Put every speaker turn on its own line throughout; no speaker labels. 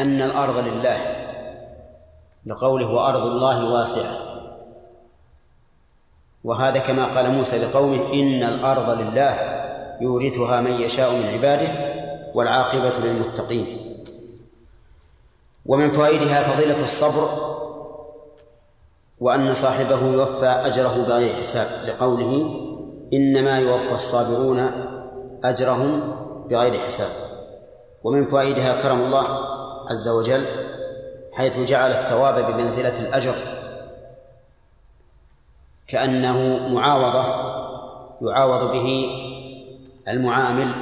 أن الأرض لله. لقوله وأرض الله واسعة. وهذا كما قال موسى لقومه إن الأرض لله يورثها من يشاء من عباده والعاقبة للمتقين. ومن فوائدها فضيلة الصبر وأن صاحبه يوفى أجره بغير حساب لقوله إنما يوفى الصابرون أجرهم بغير حساب. ومن فوائدها كرم الله عز وجل حيث جعل الثواب بمنزلة الأجر كأنه معاوضة يعاوض به المعامل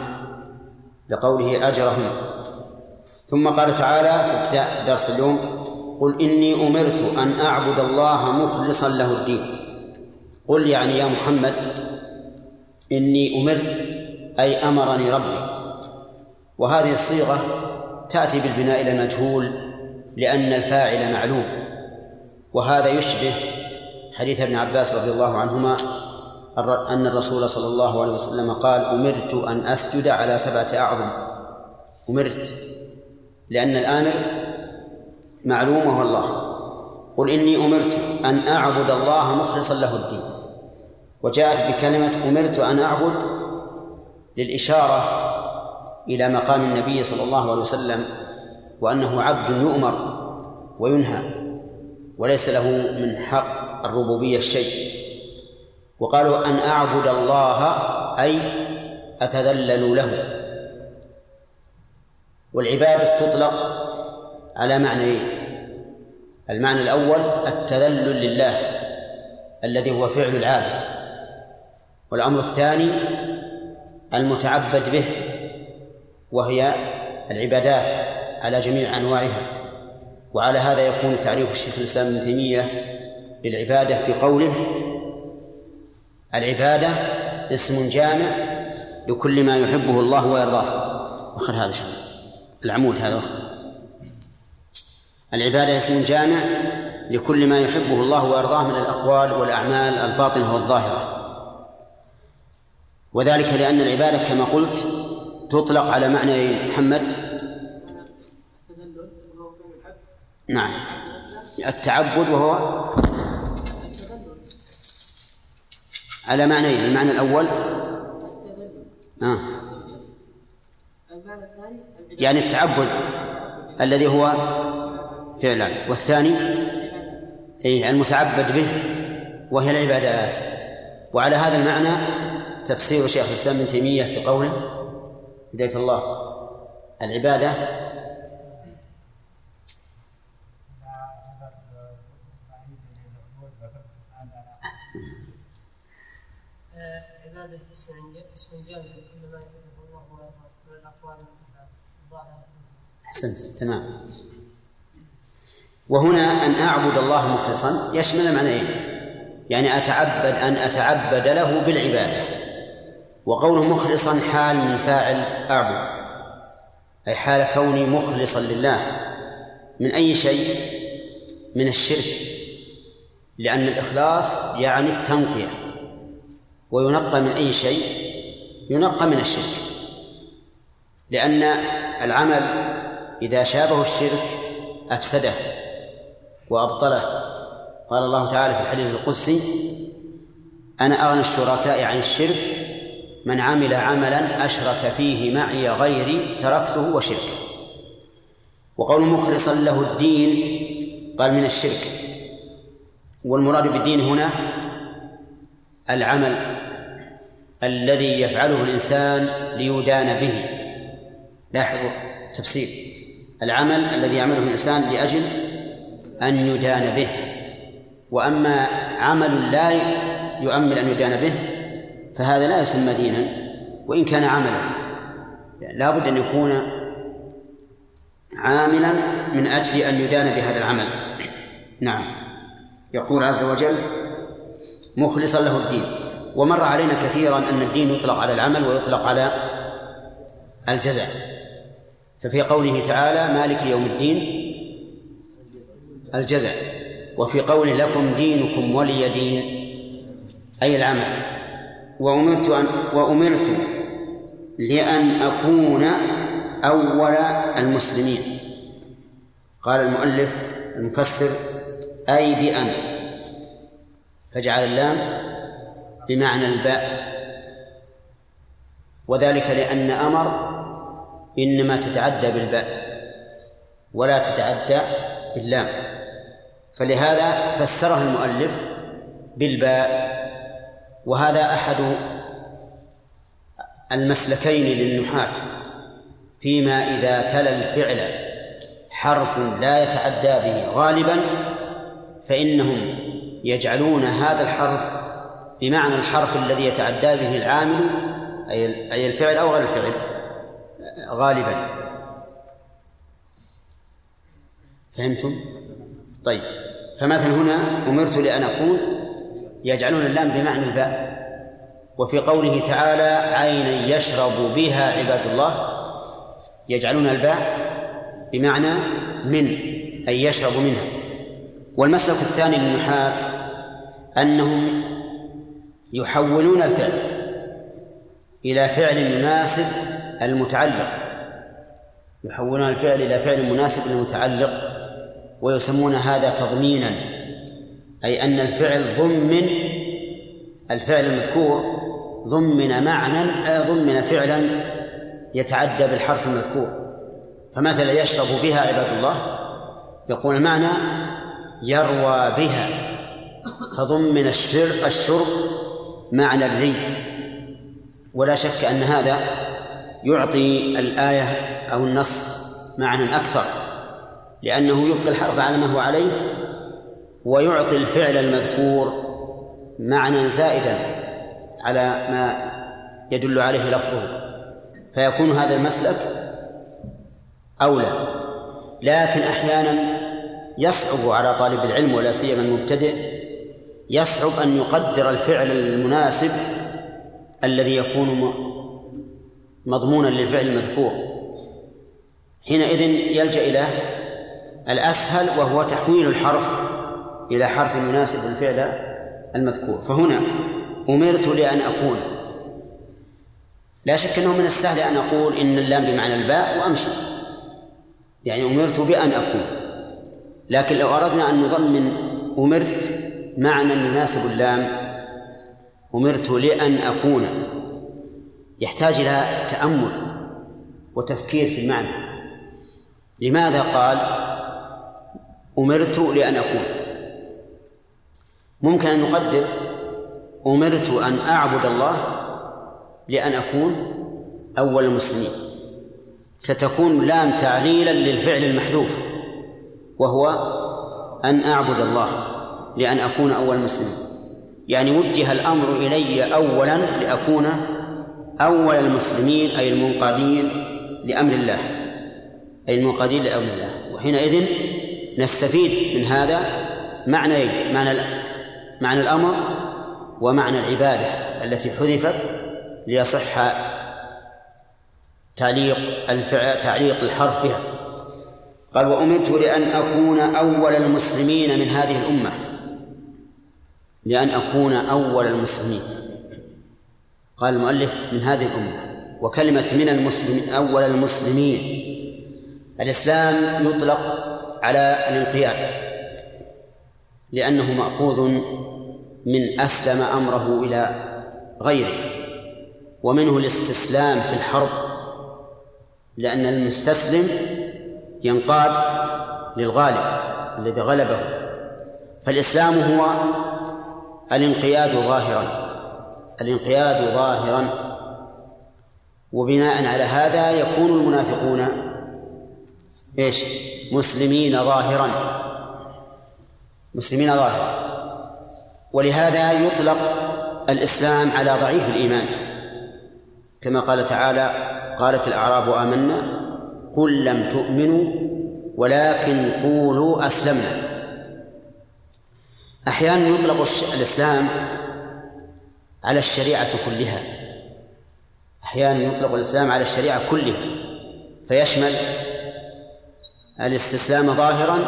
لقوله أجرهم. ثم قال تعالى في ابتداء درس اليوم قل إني أمرت أن أعبد الله مخلصا له الدين. قل يعني يا محمد إني أمرت أي أمرني ربي. وهذه الصيغة تأتي بالبناء إلى المجهول لأن الفاعل معلوم. وهذا يشبه حديث ابن عباس رضي الله عنهما أن الرسول صلى الله عليه وسلم قال أمرت أن أسجد على سبعة أعظم. أمرت. لأن الآمر معلوم وهو الله. قل إني أمرت أن أعبد الله مخلصا له الدين. وجاءت بكلمة أمرت أن أعبد للإشارة إلى مقام النبي صلى الله عليه وسلم وأنه عبد يؤمر وينهى وليس له من حق الربوبية الشيء. وقالوا أن أعبد الله أي أتذلل له. والعبادة تطلق على معنيين المعنى الأول التذلل لله الذي هو فعل العابد. والأمر الثاني المتعبد به وهي العبادات على جميع أنواعها. وعلى هذا يكون تعريف الشيخ الإسلام ابن تيمية للعبادة في قوله العبادة اسم جامع لكل ما يحبه الله ويرضاه. وخر هذا شو العمود هذا وخر. العبادة اسم جامع لكل ما يحبه الله ويرضاه من الأقوال والأعمال الباطنة والظاهرة. وذلك لأن العبادة كما قلت تطلق على معنى محمد؟ نعم. التعبد وهو على معنيين المعنى الأول؟ آه. يعني التعبد الذي هو فعلا والثاني؟ أي المتعبد به وهي العبادات. وعلى هذا المعنى تفسير شيخ الإسلام ابن تيمية في قوله هداية الله. العبادة
عبادة اسم جامع ما الله الأقوال
أحسنت. تمام. وهنا أن أعبد الله مخلصا يشمل المعنيين يعني أتعبد أن أتعبد له بالعبادة. وقوله مخلصا حال من فاعل أعبد. أي حال كوني مخلصا لله. من أي شيء؟ من الشرك. لأن الإخلاص يعني التنقية وينقى من أي شيء؟ ينقى من الشرك. لأن العمل إذا شابه الشرك أفسده وأبطله. قال الله تعالى في الحديث القدسي أنا أغنى الشركاء عن الشرك من عمل عملا أشرك فيه معي غيري تركته وشركه. وقول مخلصا له الدين قال من الشرك. والمراد بالدين هنا العمل الذي يفعله الإنسان ليدان به. لاحظوا تفسير العمل الذي يعمله الإنسان لأجل أن يدان به. وأما عمل لا يؤمل أن يدان به فهذا لا يسمى دينا وإن كان عملا. لا بد أن يكون عاملا من أجل أن يدان بهذا العمل. نعم. يقول عز وجل مخلصا له الدين. ومر علينا كثيرا أن الدين يطلق على العمل ويطلق على الجزاء ففي قوله تعالى مالك يوم الدين؟ الجزاء وفي قوله لكم دينكم ولي دين. أي العمل. وأمرت أن وأمرت لأن أكون أول المسلمين. قال المؤلف المفسر أي بأن. فجعل اللام بمعنى الباء. وذلك لأن أمر إنما تتعدى بالباء ولا تتعدى باللام. فلهذا فسرها المؤلف بالباء. وهذا أحد المسلكين للنحاة فيما إذا تلا الفعل حرف لا يتعدى به غالبا فإنهم يجعلون هذا الحرف بمعنى الحرف الذي يتعدى به العامل أي الفعل أو غير الفعل غالبا فهمتم؟ طيب فمثلا هنا أمرت لأن أكون يجعلون اللام بمعنى الباء. وفي قوله تعالى عينا يشرب بها عباد الله يجعلون الباء بمعنى من أي يشرب منها. والمسلك الثاني للنحاة أنهم يحولون الفعل إلى فعل يناسب المتعلق. يحولون الفعل إلى فعل مناسب للمتعلق ويسمون هذا تضمينا. أي أن الفعل ضمن الفعل المذكور ضمن معنى ضمن فعلا يتعدى بالحرف المذكور. فمثلا يشرب بها عباد الله يقول المعنى يروى بها فضمن الشرب الشرب معنى الري ولا شك أن هذا يعطي الآية أو النص معنى أكثر لأنه يبقي الحرف على ما هو عليه ويعطي الفعل المذكور معنى زائدا على ما يدل عليه لفظه فيكون هذا المسلك أولى. لكن أحيانا يصعب على طالب العلم ولا سيما المبتدئ يصعب أن يقدر الفعل المناسب الذي يكون مضمونا للفعل المذكور. حينئذ يلجأ إلى الأسهل وهو تحويل الحرف إلى حرف يناسب الفعل المذكور. فهنا أمرت لأن أكون لا شك أنه من السهل أن أقول إن اللام بمعنى الباء وأمشي. يعني أمرت بأن أكون لكن لو أردنا أن نضمن أمرت معنى يناسب اللام أمرت لأن أكون يحتاج إلى تأمل وتفكير في المعنى. لماذا قال أمرت لأن أكون ممكن أن نقدر أمرت أن أعبد الله لأن أكون أول المسلمين. ستكون لام تعليلا للفعل المحذوف وهو أن أعبد الله لأن أكون أول المسلمين يعني وجه الأمر إلي أولا لأكون أول المسلمين أي المنقادين لأمر الله. أي المنقادين لأمر الله. وحينئذ نستفيد من هذا معنى معنى معنى الأمر ومعنى العبادة التي حذفت ليصح تعليق الفعل تعليق الحرف بها. قال وأمرت لأن أكون أول المسلمين من هذه الأمة. لأن أكون أول المسلمين. قال المؤلف من هذه الأمة. وكلمة من المسلمين أول المسلمين. الإسلام يطلق على الانقياد. لأنه مأخوذ من أسلم أمره إلى غيره ومنه الاستسلام في الحرب لأن المستسلم ينقاد للغالب الذي غلبه فالإسلام هو الانقياد ظاهرا الانقياد ظاهرا وبناء على هذا يكون المنافقون إيش؟ مسلمين ظاهرا. مسلمين ظاهرا ولهذا يطلق الإسلام على ضعيف الإيمان. كما قال تعالى قالت الأعراب آمنا قل لم تؤمنوا ولكن قولوا أسلمنا. أحيانا يطلق الإسلام على الشريعة كلها. أحيانا يطلق الإسلام على الشريعة كلها. فيشمل الاستسلام ظاهرا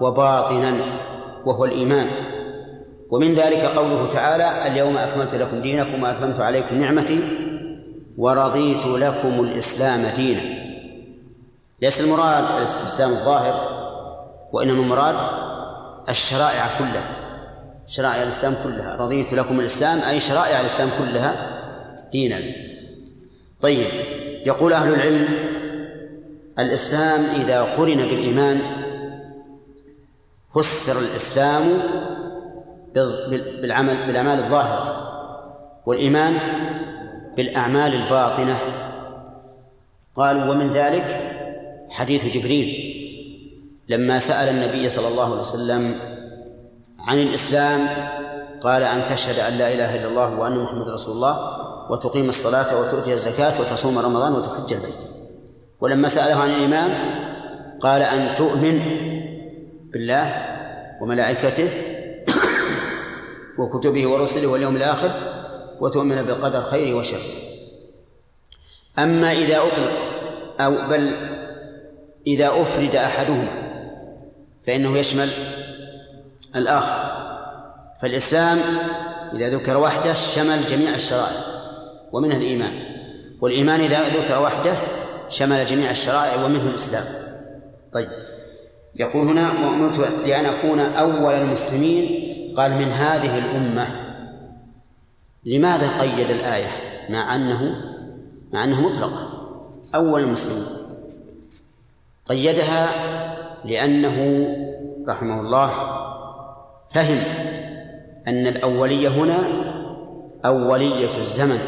وباطنا. وهو الإيمان. ومن ذلك قوله تعالى اليوم أكملت لكم دينكم وأتممت عليكم نعمتي ورضيت لكم الإسلام دينا. ليس المراد الاستسلام الظاهر وإنما المراد الشرائع كلها شرائع الإسلام كلها. رضيت لكم الإسلام أي شرائع الإسلام كلها دينا. طيب يقول أهل العلم الإسلام إذا قرن بالإيمان فسر الإسلام بالعمل بالأعمال الظاهرة والإيمان بالأعمال الباطنة. قال ومن ذلك حديث جبريل لما سأل النبي صلى الله عليه وسلم عن الإسلام قال أن تشهد أن لا إله إلا الله وأن محمد رسول الله وتقيم الصلاة وتؤتي الزكاة وتصوم رمضان وتحج البيت. ولما سأله عن الإيمان قال أن تؤمن بالله وملائكته وكتبه ورسله واليوم الآخر وتؤمن بالقدر خيره وشره. أما إذا أطلق أو بل إذا أفرد أحدهما فإنه يشمل الآخر. فالإسلام إذا ذكر وحده شمل جميع الشرائع ومنها الإيمان والإيمان إذا ذكر وحده شمل جميع الشرائع ومنه الإسلام. طيب يقول هنا وأمرت لأن أكون أول المسلمين قال من هذه الأمة. لماذا قيد الآية؟ مع أنه مع أنه مطلقة. أول المسلمين. قيدها لأنه رحمه الله فهم أن الأولية هنا أولية الزمن.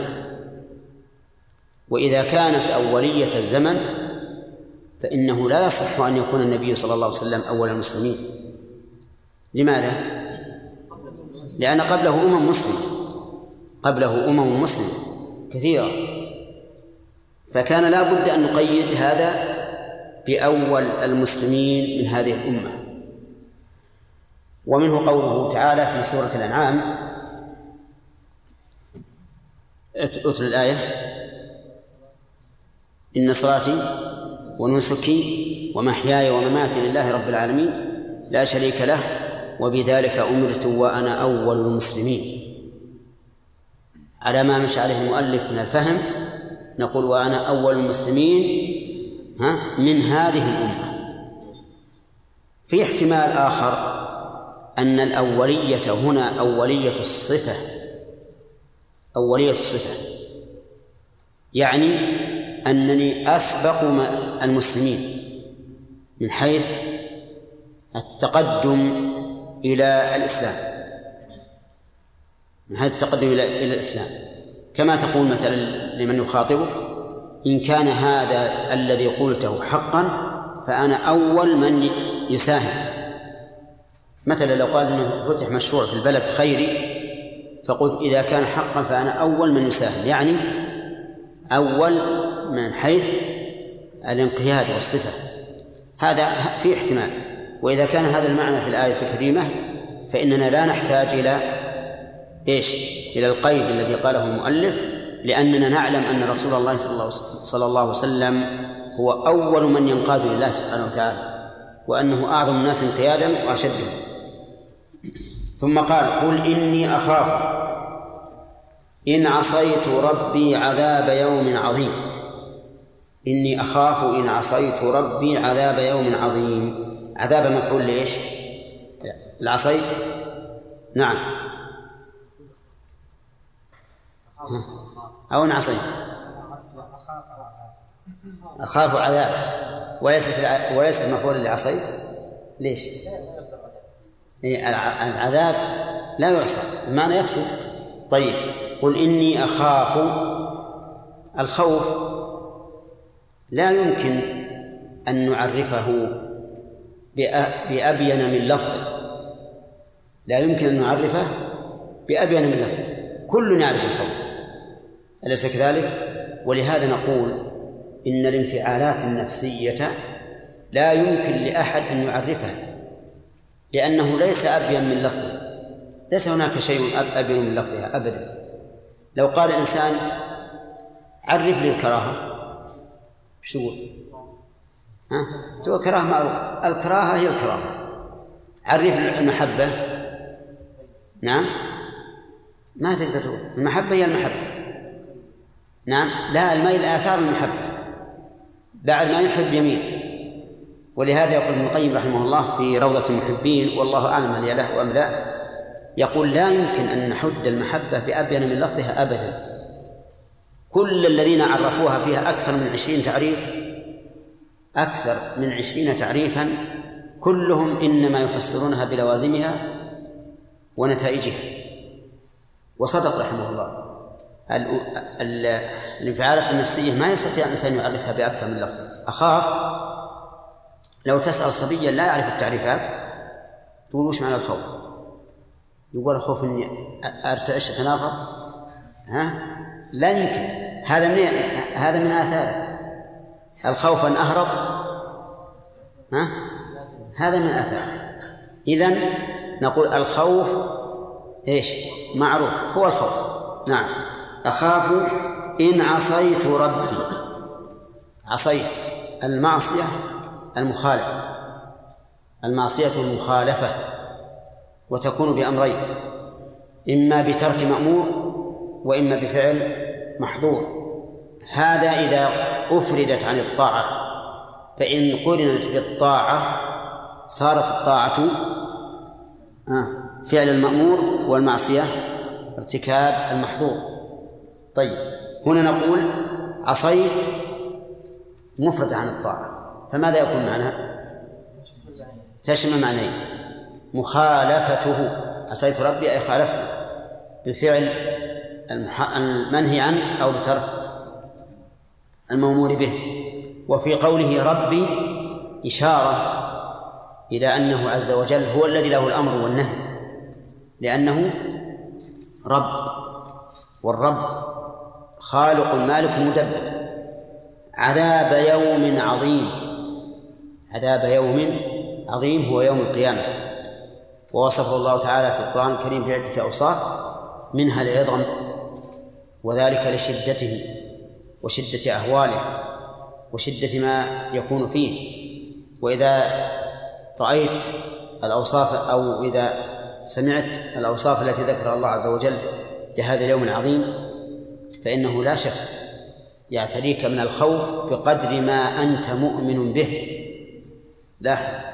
وإذا كانت أولية الزمن فإنه لا يصح أن يكون النبي صلى الله عليه وسلم أول المسلمين. لماذا؟ لأن قبله أمم مسلمة. قبله أمم مسلمة كثيرة. فكان لا بد أن نقيد هذا بأول المسلمين من هذه الأمة. ومنه قوله تعالى في سورة الأنعام أتل الآية إن صلاتي ونسكي ومحياي ومماتي لله رب العالمين لا شريك له وبذلك أمرت وأنا أول المسلمين. على ما مشى عليه المؤلف من الفهم نقول وأنا أول المسلمين ها من هذه الأمة. في احتمال آخر أن الأولية هنا أولية الصفة أولية الصفة. يعني أنني أسبق المسلمين من حيث التقدم إلى الإسلام. من حيث التقدم إلى إلى الإسلام. كما تقول مثلا لمن يخاطبك إن كان هذا الذي قلته حقا فأنا أول من يساهم. مثلا لو قال إنه فتح مشروع في البلد خيري فقلت إذا كان حقا فأنا أول من يساهم. يعني أول من حيث الانقياد والصفة. هذا في احتمال. وإذا كان هذا المعنى في الآية الكريمة فإننا لا نحتاج إلى إيش؟ إلى القيد الذي قاله المؤلف لأننا نعلم أن رسول الله صلى الله, عليه وسلم هو أول من ينقاد لله سبحانه وتعالى وأنه أعظم الناس انقيادا واشدهم ثم قال قل إني أخاف إن عصيت ربي عذاب يوم عظيم. إني أخاف إن عصيت ربي عذاب يوم عظيم. عذاب مفعول ليش؟ العصيت؟ نعم. أو إن عصيت. أخاف عذاب. وليس وليس المفعول اللي عصيت ليش؟ إيه، العذاب لا يعصى. المعنى يقصد طيب. قل إني أخاف. الخوف لا يمكن أن نعرفه بأبين من لفظه لا يمكن أن نعرفه بأبين من لفظه كل يعرف الخوف. أليس كذلك؟ ولهذا نقول إن الانفعالات النفسية لا يمكن لأحد أن يعرفها لأنه ليس أبين من لفظه. ليس هناك شيء أبين من لفظها أبدا. لو قال الإنسان عرف لي الكراهة. إيش تقول؟ ها؟ تقول كراهة معروف الكراهة هي الكراهة. عرف المحبة. نعم؟ ما تقدر تقول. المحبة هي المحبة. نعم؟ لا الميل آثار المحبة. بعد ما يحب يميل. ولهذا يقول ابن القيم رحمه الله في روضة المحبين والله أعلم هل له أم لا. يقول لا يمكن أن نحد المحبة بأبين من لفظها أبدا. كل الذين عرفوها فيها أكثر من عشرين تعريف أكثر من عشرين تعريفا كلهم إنما يفسرونها بلوازمها ونتائجها. وصدق رحمه الله. الانفعالات النفسية ما يستطيع الإنسان يعرفها بأكثر من لفظ. أخاف لو تسأل صبيا لا يعرف التعريفات تقول وش معنى الخوف؟ يقول الخوف إني أرتعش اتنافر ها؟ لا يمكن. هذا من هذا من آثاره. الخوف أن أهرب؟ ها؟ هذا من آثاره. اذا نقول الخوف إيش؟ معروف. هو الخوف. نعم. أخاف إن عصيت ربي. عصيت. المعصية المخالفة. المعصية المخالفة. وتكون بأمرين إما بترك مأمور وإما بفعل محظور. هذا إذا أفردت عن الطاعة فإن قرنت بالطاعة صارت الطاعة آه، فعل المأمور والمعصية ارتكاب المحظور. طيب هنا نقول عصيت مفردة عن الطاعة فماذا يكون معناها؟ تشمل معنيين. مخالفته. عصيت ربي أي خالفته؟ بفعل المنهي عنه أو بترك المأمور به. وفي قوله ربي إشارة إلى أنه عز وجل هو الذي له الأمر والنهي لأنه رب. والرب خالق مالك مدبر. عذاب يوم عظيم. عذاب يوم عظيم هو يوم القيامة. ووصفه الله تعالى في القرآن الكريم بعدة أوصاف منها العظم وذلك لشدته وشدة أهواله وشدة ما يكون فيه. وإذا رأيت الأوصاف أو إذا سمعت الأوصاف التي ذكرها الله عز وجل لهذا اليوم العظيم فإنه لا شك يعتريك من الخوف بقدر ما أنت مؤمن به. لاحظ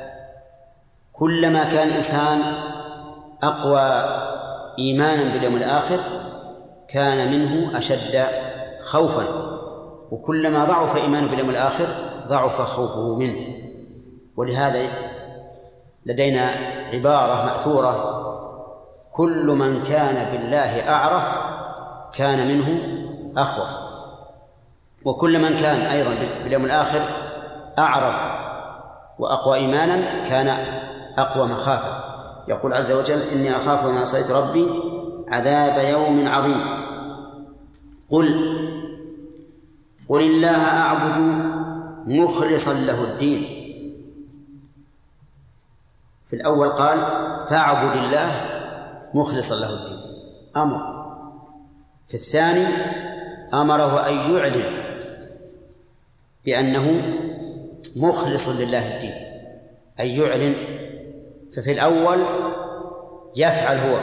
كلما كان الإنسان أقوى إيمانا باليوم الآخر كان منه أشد خوفا وكلما ضعف إيمانه باليوم الآخر ضعف خوفه منه. ولهذا لدينا عبارة مأثورة كل من كان بالله أعرف كان منه أخوف. وكل من كان أيضا باليوم الآخر أعرف وأقوى إيمانا كان أقوى مخافة. يقول عز وجل إني أخاف إن عصيت ربي عذاب يوم عظيم. قل قل الله أعبد مخلصا له الدين. في الأول قال فاعبد الله مخلصا له الدين. أمر. في الثاني أمره أن يعلن بأنه مخلص لله الدين. أن يعلن ففي الأول يفعل هو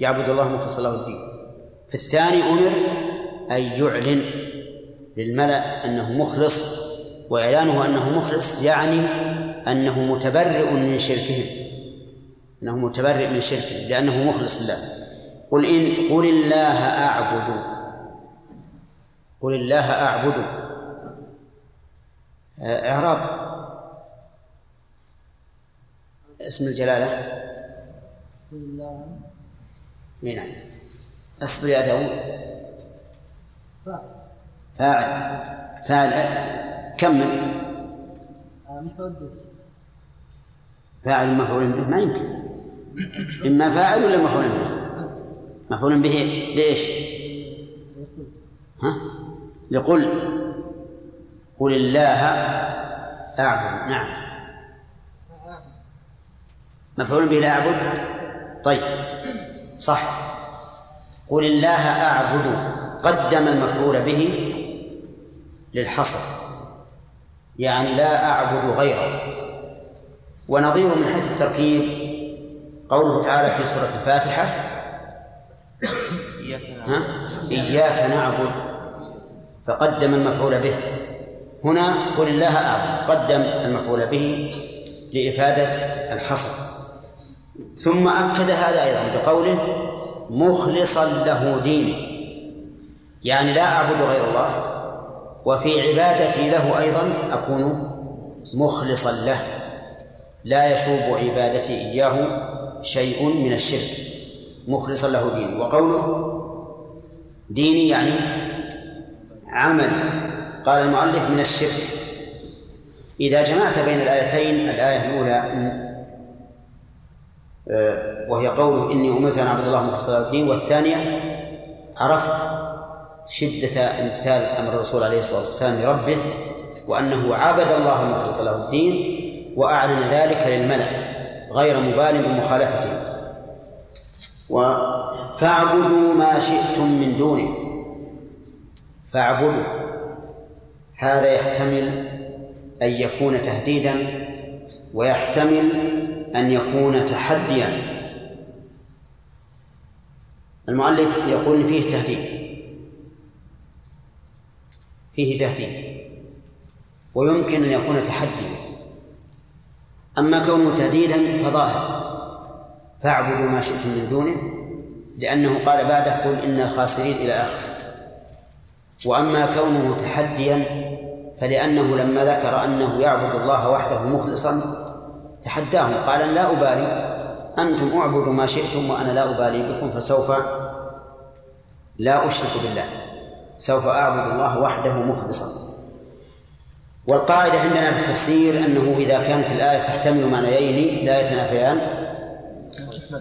يعبد الله مخلصا له الدين. في الثاني أمر أن يعلن للملأ أنه مخلص وإعلانه أنه مخلص يعني أنه متبرئ من شركهم أنه متبرئ من شركهم لأنه مخلص لله. قل إن قل الله أعبد. قل الله أعبد. إعراب. اسم الجلالة؟ إي نعم. اصبر يا داود. فاعل. فاعل كمل فاعل مفعول به ما يمكن. إما فاعل ولا مفعول به؟ مفعول به ليش ها؟ لقل. قل الله أعبد نعم. مفعول به لا أعبد؟ طيب صح. قل الله أعبد قدم المفعول به للحصر. يعني لا أعبد غيره. ونظير من حيث التركيب قوله تعالى في سورة الفاتحة ها؟ إياك نعبد. فقدم المفعول به. هنا قل الله أعبد قدم المفعول به لإفادة الحصر. ثم أكد هذا أيضا بقوله مخلصا له ديني يعني لا أعبد غير الله وفي عبادتي له أيضا أكون مخلصا له. لا يشوب عبادتي إياه شيء من الشرك. مخلصا له ديني وقوله ديني يعني عمل. قال المؤلف من الشرك. إذا جمعت بين الآيتين الآية الأولى وهي قوله إني أمرت أن أعبد الله مخلصا له الدين. والثانية عرفت شدة امتثال أمر الرسول عليه الصلاة والسلام لربه وأنه عبد الله مخلصا له الدين وأعلن ذلك للملأ غير مبال بمخالفته. فاعبدوا ما شئتم من دونه. فاعبدوا هذا يحتمل أن يكون تهديدا ويحتمل أن يكون تحديا. المؤلف يقول فيه تهديد. فيه تهديد. ويمكن أن يكون تحديا. أما كونه تهديدا فظاهر. فاعبدوا ما شئتم من دونه لأنه قال بعده قل إن الخاسرين إلى آخره وأما كونه تحديا فلأنه لما ذكر أنه يعبد الله وحده مخلصا تحداهم قال أنا لا أبالي. أنتم اعبدوا ما شئتم وأنا لا أبالي بكم فسوف لا أشرك بالله. سوف أعبد الله وحده مخلصا. والقاعدة عندنا في التفسير أنه إذا كانت الآية تحتمل معنيين لا يتنافيان.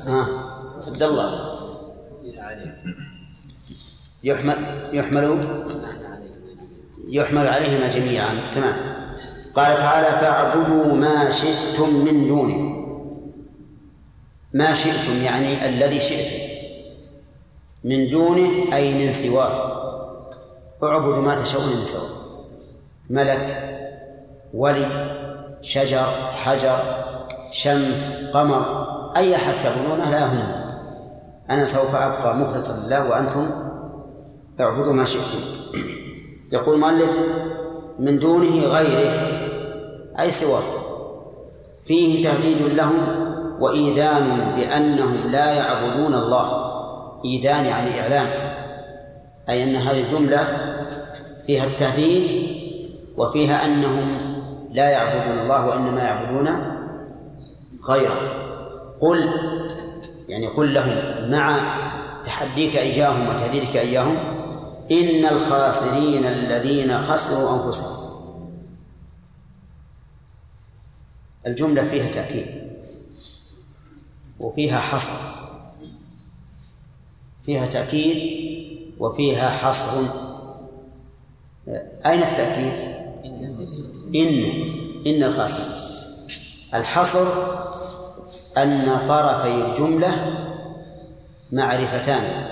ها عبد الله. يحمل يحمل يحمل عليهما جميعا. تمام. قال تعالى فاعبدوا ما شئتم من دونه. ما شئتم يعني الذي شئتم من دونه أي من سواه. اعبدوا ما تشاءون من سواه. ملك ولي شجر حجر شمس قمر أي أحد تعبدونه لا يهمني أنا سوف أبقى مخلصا لله وأنتم اعبدوا ما شئتم. يقول المؤلف من دونه غيره أي سواه فيه تهديد لهم وإيذان بأنهم لا يعبدون الله. إيذان يعني إعلام أي أن هذه الجملة فيها التهديد وفيها أنهم لا يعبدون الله وإنما يعبدون غيره. قل يعني قل لهم مع تحديك إياهم وتهديدك إياهم إن الخاسرين الذين خسروا أنفسهم الجملة فيها تأكيد. وفيها حصر. فيها تأكيد وفيها حصر. أين التأكيد؟ إن. إن الخاسرين الحصر أن طرفي الجملة معرفتان.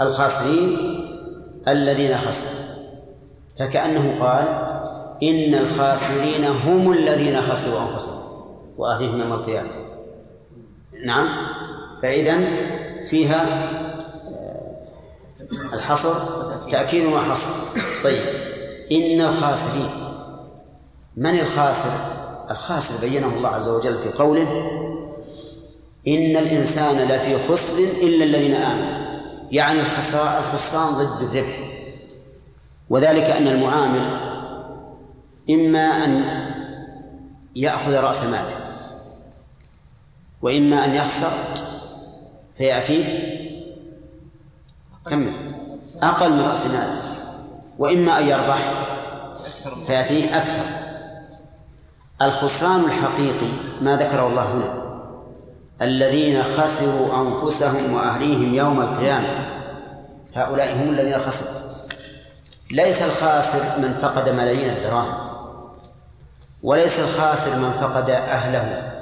الخاسرين الذين خسروا فكأنه قال إن الخاسرين هم الذين خسروا أنفسهم وأهلهم يوم القيامة. نعم. فإذا فيها آه، الحصر تأكيد وحصر طيب. إن الخاسرين من الخاسر؟ الخاسر بينه الله عز وجل في قوله إن الإنسان لفي خسر إلا الذين آمنوا. يعني الخسران الخسران ضد الربح وذلك أن المعامل إما أن يأخذ رأس ماله وإما أن يخسر فيأتيه كم أقل من رأس ماله وإما أن يربح فيأتيه أكثر. الخسران الحقيقي ما ذكره الله هنا الذين خسروا أنفسهم وأهليهم يوم القيامة هؤلاء هم الذين خسروا. ليس الخاسر من فقد ملايين الدراهم. وليس الخاسر من فقد أهله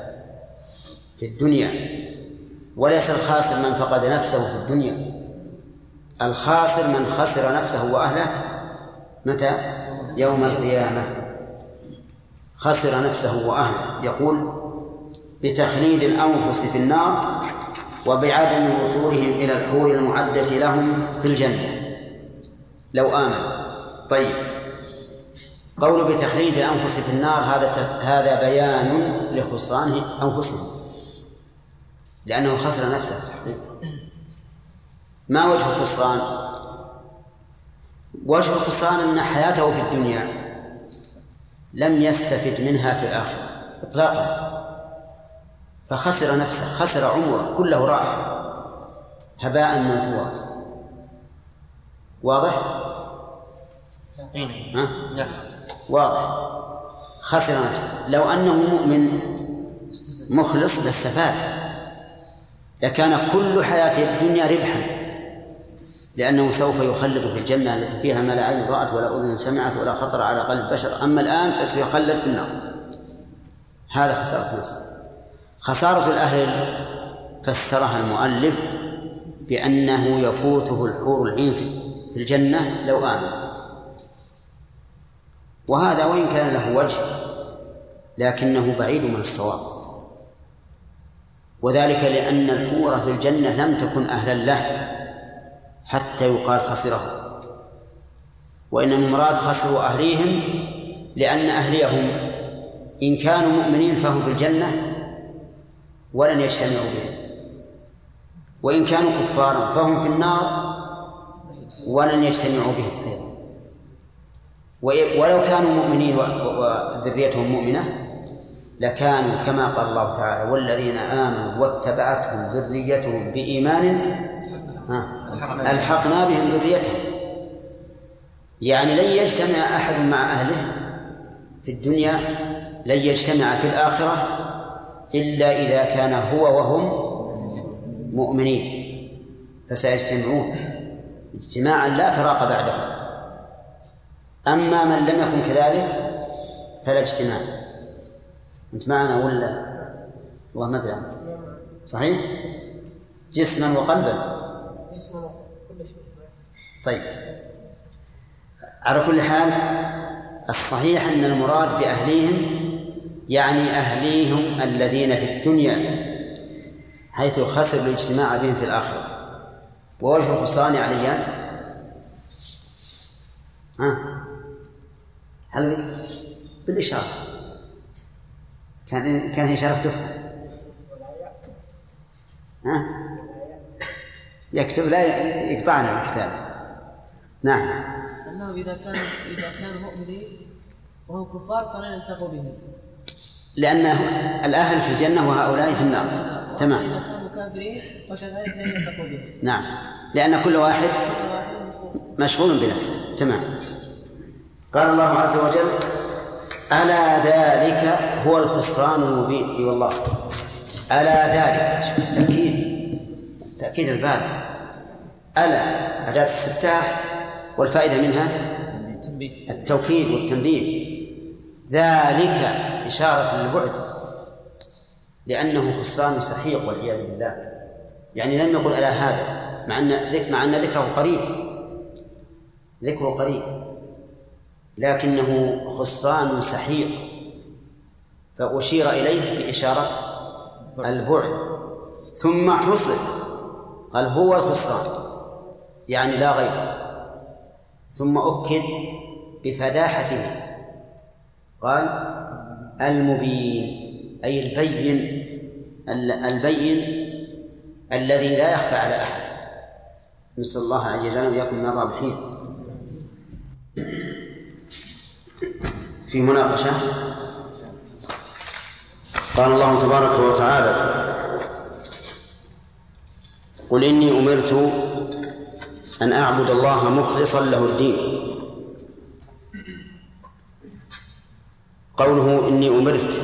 في الدنيا وليس الخاسر من فقد نفسه في الدنيا. الخاسر من خسر نفسه وأهله متى؟ يوم القيامة. خسر نفسه وأهله. يقول بتخليد الأنفس في النار وبعدم وصولهم إلى الحور المعدة لهم في الجنة. لو آمنوا طيب. قول بتخليد الأنفس في النار هذا هذا بيان لخسران أنفسهم. لأنه خسر نفسه. ما وجه الخسران؟ وجه الخسران أن حياته في الدنيا لم يستفد منها في الآخرة إطلاقا. فخسر نفسه خسر عمره كله راح. هباء منثورا. واضح؟ ها؟ نعم. واضح. خسر نفسه. لو أنه مؤمن مخلص لاستفاد لكان كل حياته الدنيا ربحا. لأنه سوف يخلد في الجنة التي فيها ما لا عين رأت ولا أذن سمعت ولا خطر على قلب بشر. أما الآن فسيخلد في النار. هذا خسارة نفس خسارة الأهل فسرها المؤلف بأنه يفوته الحور العين في الجنة لو آمن. وهذا وإن كان له وجه لكنه بعيد من الصواب. وذلك لأن الحور في الجنة لم تكن أهلا له حتى يقال خسره. وإن المراد خسروا أهليهم لأن أهليهم إن كانوا مؤمنين فهم في الجنة ولن يجتمعوا بهم. وإن كانوا كفارا فهم في النار ولن يجتمعوا بهم أيضا. ولو كانوا مؤمنين وذريتهم مؤمنة لكانوا كما قال الله تعالى والذين آمنوا واتبعتهم ذريتهم بإيمان ألحقنا بهم ذريتهم. يعني لن يجتمع أحد مع أهله في الدنيا لن يجتمع في الآخرة إلا إذا كان هو وهم مؤمنين فسيجتمعون. اجتماعا لا فراق بعدهم. أما من لم يكن كذلك فلا اجتماع. أنت معنا ولا؟ الله ما أدري صحيح؟ جسما وقلبا. جسما كل شيء. طيب. على كل حال الصحيح أن المراد بأهليهم يعني أهليهم الذين في الدنيا حيث خسروا الاجتماع بهم في الآخرة. ووجه الخسران عليان؟ ها؟ هل بالإشارة؟ كان كان إشارة تفهم ها؟ يكتب لا يقطعنا الكتاب نعم.
أنه إذا كان إذا كانوا مؤمنين وهم كفار فلن يلتقوا بهم
لأن الأهل في الجنة وهؤلاء في النار. تمام.
إذا كانوا كافرين فكذلك لن يلتقوا بهم
نعم. لأن كل واحد مشغول بنفسه. تمام. قال الله عز وجل ألا ذلك هو الخسران المبين. أي والله. ألا ذلك. شوف التأكيد. تأكيد البال ألا. أداة استفتاح والفائدة منها التوكيد والتنبيه. ذلك إشارة للبعد. لأنه خسران سحيق والعياذ بالله. يعني لم يقل ألا هذا. مع أن مع أن ذكره قريب. ذكره قريب. لكنه خسران سحيق فأشير إليه بإشارة البعد. ثم حصل قال هو الخسران يعني لا غير. ثم أكد بفداحته قال المبين أي البين البين الذي لا يخفى على أحد. نسأل الله أن يجعلنا وإياكم من الرابحين. في مناقشة. قال الله تبارك وتعالى قل إني أمرت أن أعبد الله مخلصا له الدين. قوله إني أمرت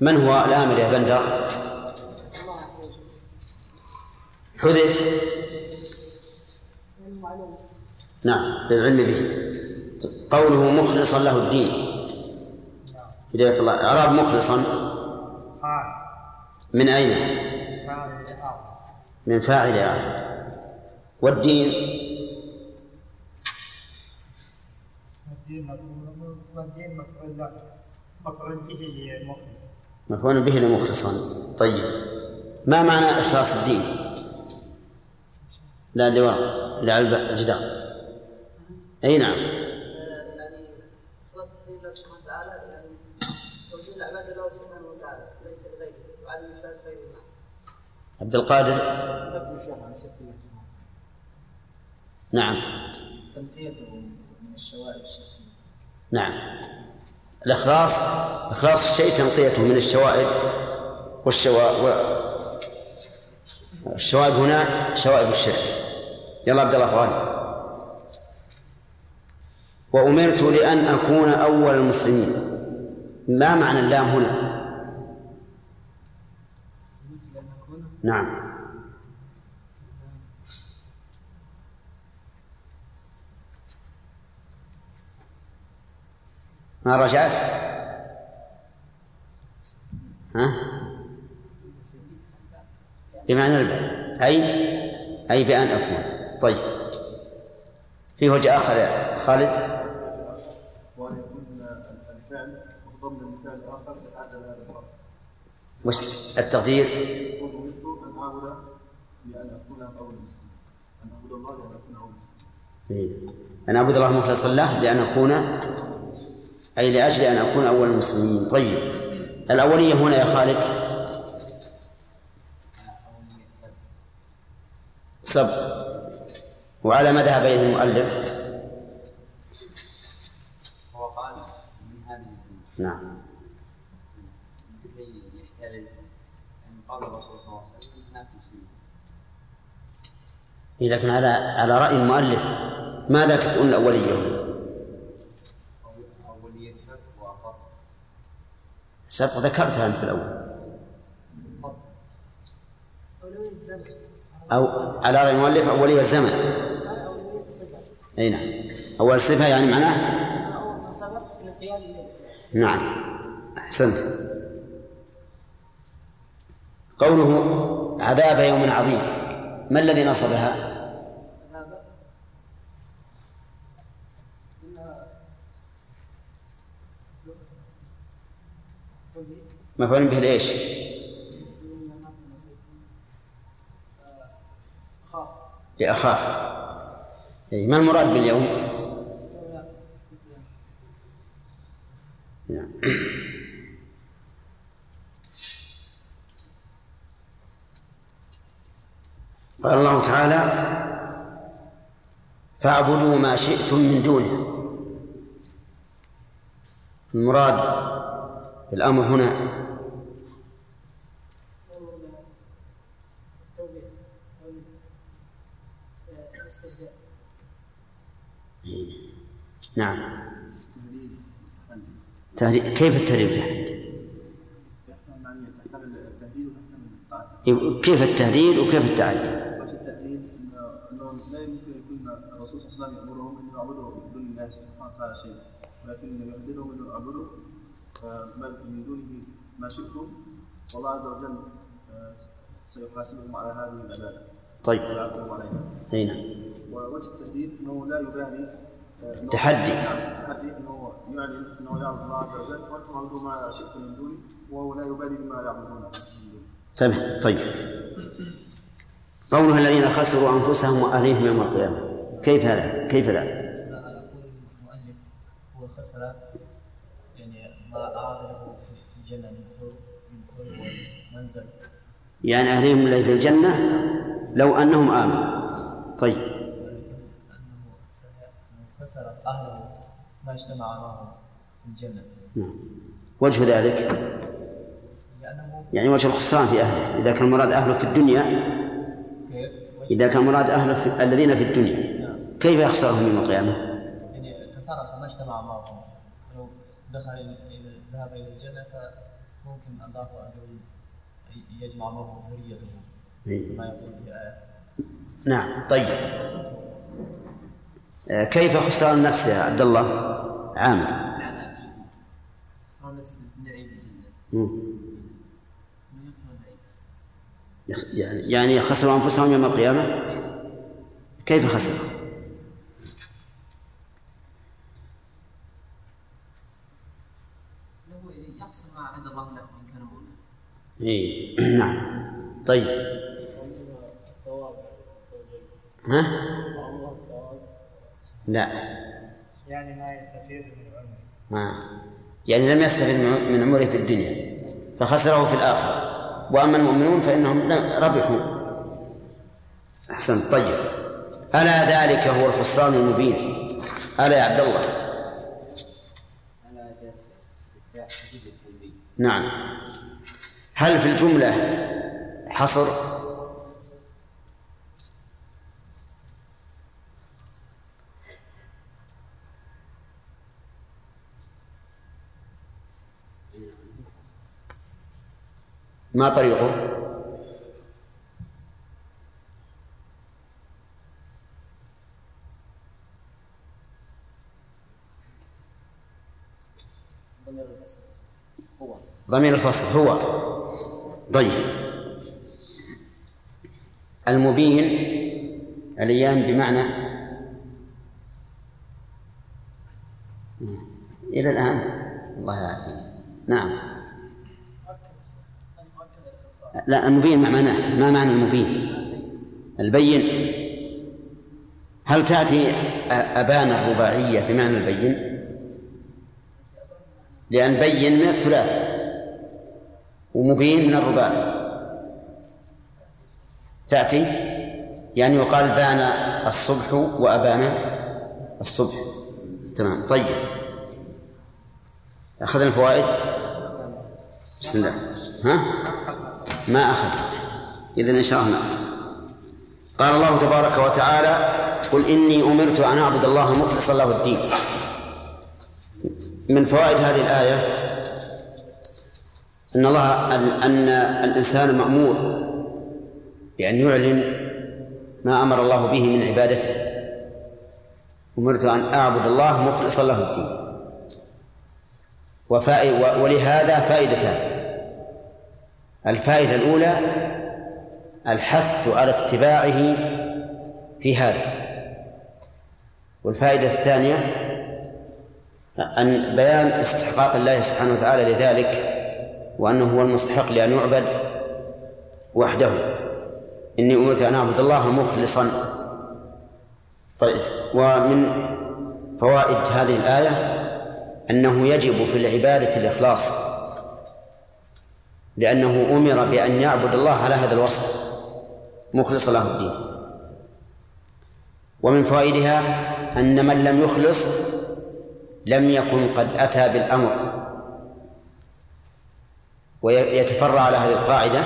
من هو الآمر يا بندر؟ حذف. نعم للعلم به. قوله مخلصا له الدين. هداية الله. إعراب مخلصا. من أين؟ من فاعل أعراب. والدين؟ والدين مفعول به مخلصا مفعول به لمخلصا. طيب. ما معنى إخلاص الدين؟ لا اللي على الجدار. أي نعم
العبادة له سبحانه وتعالى ليس لغيره
عبد القادر؟
سبحانه
نعم.
تنقيته من الشوائب الشركية
نعم. الإخلاص إخلاص الشيء تنقيته من الشوائب والشوائب. الشوائب هنا شوائب الشرك. يلا عبد الله فؤاد. وأمرت لأن أكون أول المسلمين. ما معنى اللام هنا؟ نعم. ما رجعت؟ ها؟ بمعنى الباء أي؟ أي بأن أكون. طيب. في وجه آخر يا خالد؟ وش التقدير؟
وأمرت أن أعبد لأن أكون أول المسلمين أن أعبد الله لأن أكون أول المسلمين
أن أعبد الله مخلصا له لأن أكون أي لأجل أن أكون أول المسلمين. طيب. الأولية هنا يا خالد. سب. وعلى ما ذهب إليه المؤلف
هو قال من هذه الدنيا
نعم
لكي يحترز ان قال الرسول صلى الله عليه وسلم هناك مسلمين
إيه لكن على على رأي المؤلف ماذا تكون الأولية هنا؟
أو- أولية؟ سب وفضل
سبق ذكرتها أنت في الأول أو على رأي المؤلف أولية الزمن. أي نعم. أول صفة يعني معناه؟
سبق
نعم. أحسنت. قوله عذاب يوم عظيم. ما الذي نصبها؟ مفعول به لإيش؟
خاف
لأخاف أي ما المراد باليوم؟ نعم قال الله تعالى فاعبدوا ما شئتم من دونه المراد الأمر هنا. نعم. كيف التهديد
التعدي
كيف التهديد وكيف التعدي؟
وجه التهديد لا يمكن يكون الرسول صلى الله عليه وسلم يامرهم ان يعبدوا من دون الله سبحانه وتعالى شيئا ولكن يهددهم إنه يعبدوا من دونه ما شئتم والله عز وجل آه، سيحاسبهم على هذه العباده
طيب.
ويعاقبهم عليها
أي نعم.
ووجه التهديد إنه لا يبالي آه،
تحدي.
تحدي إنه يعلن إنه يعبد الله عز وجل وأنتم اعبدوا ما شئتم من دونه وهو لا يبالي بما يعبدون.
تمام. طيب. قوله الذين خسروا أنفسهم وأهليهم يوم القيامة. كيف هذا؟ كيف ذلك؟
لا أقول المؤلف هو خسر يعني الجنة
أهليهم اللي في الجنة لو أنهم آمنوا. طيب.
خسر أهله ما اجتمع معهم في الجنة
نعم. وجه ذلك. يعني وجه الخسران في أهله. إذا كان مراد أهله في الدنيا إذا كان مراد أهله في الذين في الدنيا. كيف يخسرهم يوم القيامة؟
يعني تفرق ما اجتمع معهم. دخل إلى- ذهب إلى الجنة فممكن الله عز وجل يجمع معه ذريته.
إيه.
ما يقول في آية.
نعم طيب. آه، كيف خسران نفسه يا عبد الله عامر
خسران
يعني يعني خسروا أنفسهم يوم القيامة؟ كيف خسروا؟
انه يخسر ما عند الله له ان كان مؤمنا
إيه. نعم. طيب. ها؟ لا.
يعني ما يستفيد من عمره
ما. يعني لم يستفد من عمره في الدنيا. فخسره في الآخرة. وأما المؤمنون فإنهم ربحوا. أحسن طيب. ألا ذلك هو الخسران المبين؟ ألا يا عبد الله؟
ألا التنبيه
نعم. هل في الجملة حصر؟ ما طريقه؟
ضمير الفصل هو.
طيب المبين الأيام بمعنى إلى الآن. الله يعافيك. نعم. لا المبين ما معناه؟ ما معنى المبين؟ البين. هل تأتي أبان الرباعية بمعنى البين؟ لأن بين من الثلاثي ومبين من الرباعي تأتي؟ يعني يقال بان الصبح وأبان الصبح. تمام. طيب. أخذنا الفوائد؟ بسم الله. ها؟ ما أخذ إذا إن شاء الله قال الله تبارك وتعالى قل إني أمرت أن أعبد الله مخلصا له الدين. من فوائد هذه الآية أن الله أن الإنسان مأمور بأن يعلن ما أمر الله به من عبادته. أمرت أن أعبد الله مخلصا له الدين. ولهذا فائدتان. الفائدة الأولى الحث على اتباعه في هذا. والفائدة الثانية أن بيان استحقاق الله سبحانه وتعالى لذلك وأنه هو المستحق لأن يعبد وحده. إني أمرت أن أعبد الله مخلصا. طيب ومن فوائد هذه الآية أنه يجب في العبادة الإخلاص لأنه أمر بأن يعبد الله على هذا الوصف مخلصا له الدين. ومن فوائدها أن من لم يخلص لم يكن قد أتى بالأمر. ويتفرع على هذه القاعدة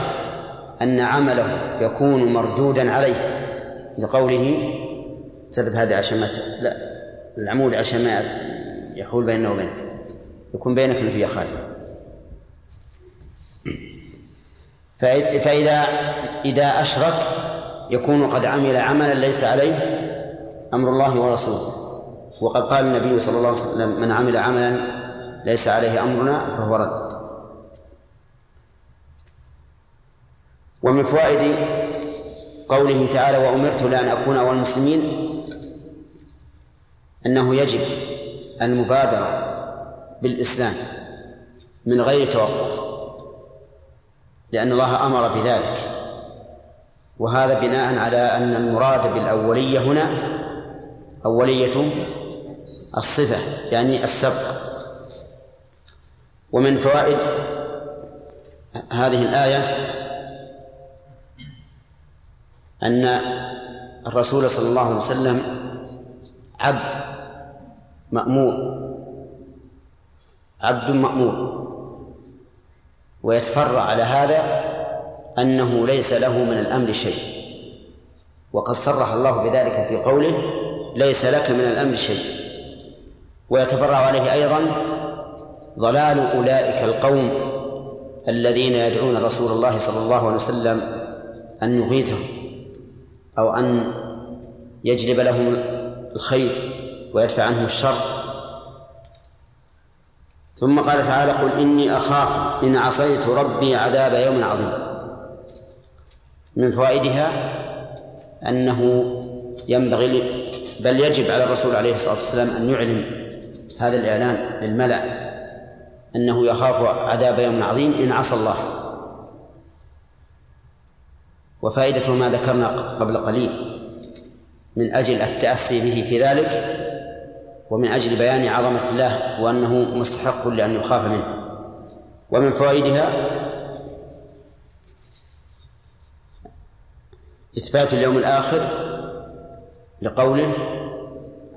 أن عمله يكون مردودا عليه لقوله سبب هذا عشان لا العمود عشان ما يحول بينه وبينك يكون بينك في خالد. فإذا إذا أشرك يكون قد عمل عملا ليس عليه أمر الله ورسوله. وقد قال النبي صلى الله عليه وسلم من عمل عملا ليس عليه أمرنا فهو رد. ومن فوائد قوله تعالى وأمرت لأن أكون أول المسلمين أنه يجب المبادرة بالإسلام من غير توقف لأن الله أمر بذلك. وهذا بناء على أن المراد بالأولية هنا أولية الصفة يعني السبق. ومن فوائد هذه الآية أن الرسول صلى الله عليه وسلم عبد مأمور عبد مأمور. ويتفرع على هذا أنه ليس له من الأمر شيء. وقد صرح الله بذلك في قوله ليس لك من الأمر شيء. ويتفرع عليه أيضا ضلال أولئك القوم الذين يدعون رسول الله صلى الله عليه وسلم أن يغيثهم. أو أن يجلب لهم الخير ويدفع عنهم الشر. ثم قال تعالى قل إني أخاف إن عصيت ربي عذاب يوم عظيم. من فوائدها أنه ينبغي بل يجب على الرسول عليه الصلاة والسلام أن يعلن هذا الإعلان للملأ أنه يخاف عذاب يوم عظيم إن عصى الله. وفائدته ما ذكرنا قبل قليل من أجل التأسي به في ذلك ومن أجل بيان عظمة الله وأنه مستحق لأن يخاف منه. ومن فوائدها إثبات اليوم الآخر لقوله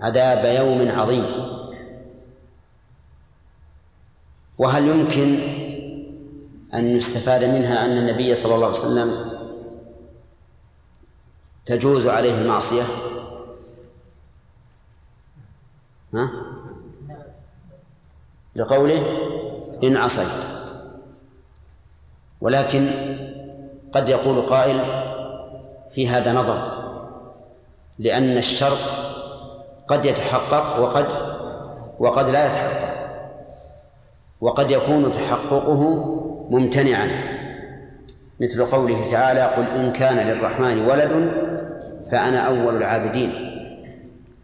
عذاب يوم عظيم. وهل يمكن أن يستفاد منها أن النبي صلى الله عليه وسلم تجوز عليه المعصية؟ ها؟ لقوله إن عصيت. ولكن قد يقول قائل في هذا نظر لأن الشرط قد يتحقق وقد وقد لا يتحقق وقد يكون تحققه ممتنعا. مثل قوله تعالى قل إن كان للرحمن ولد فأنا أول العابدين.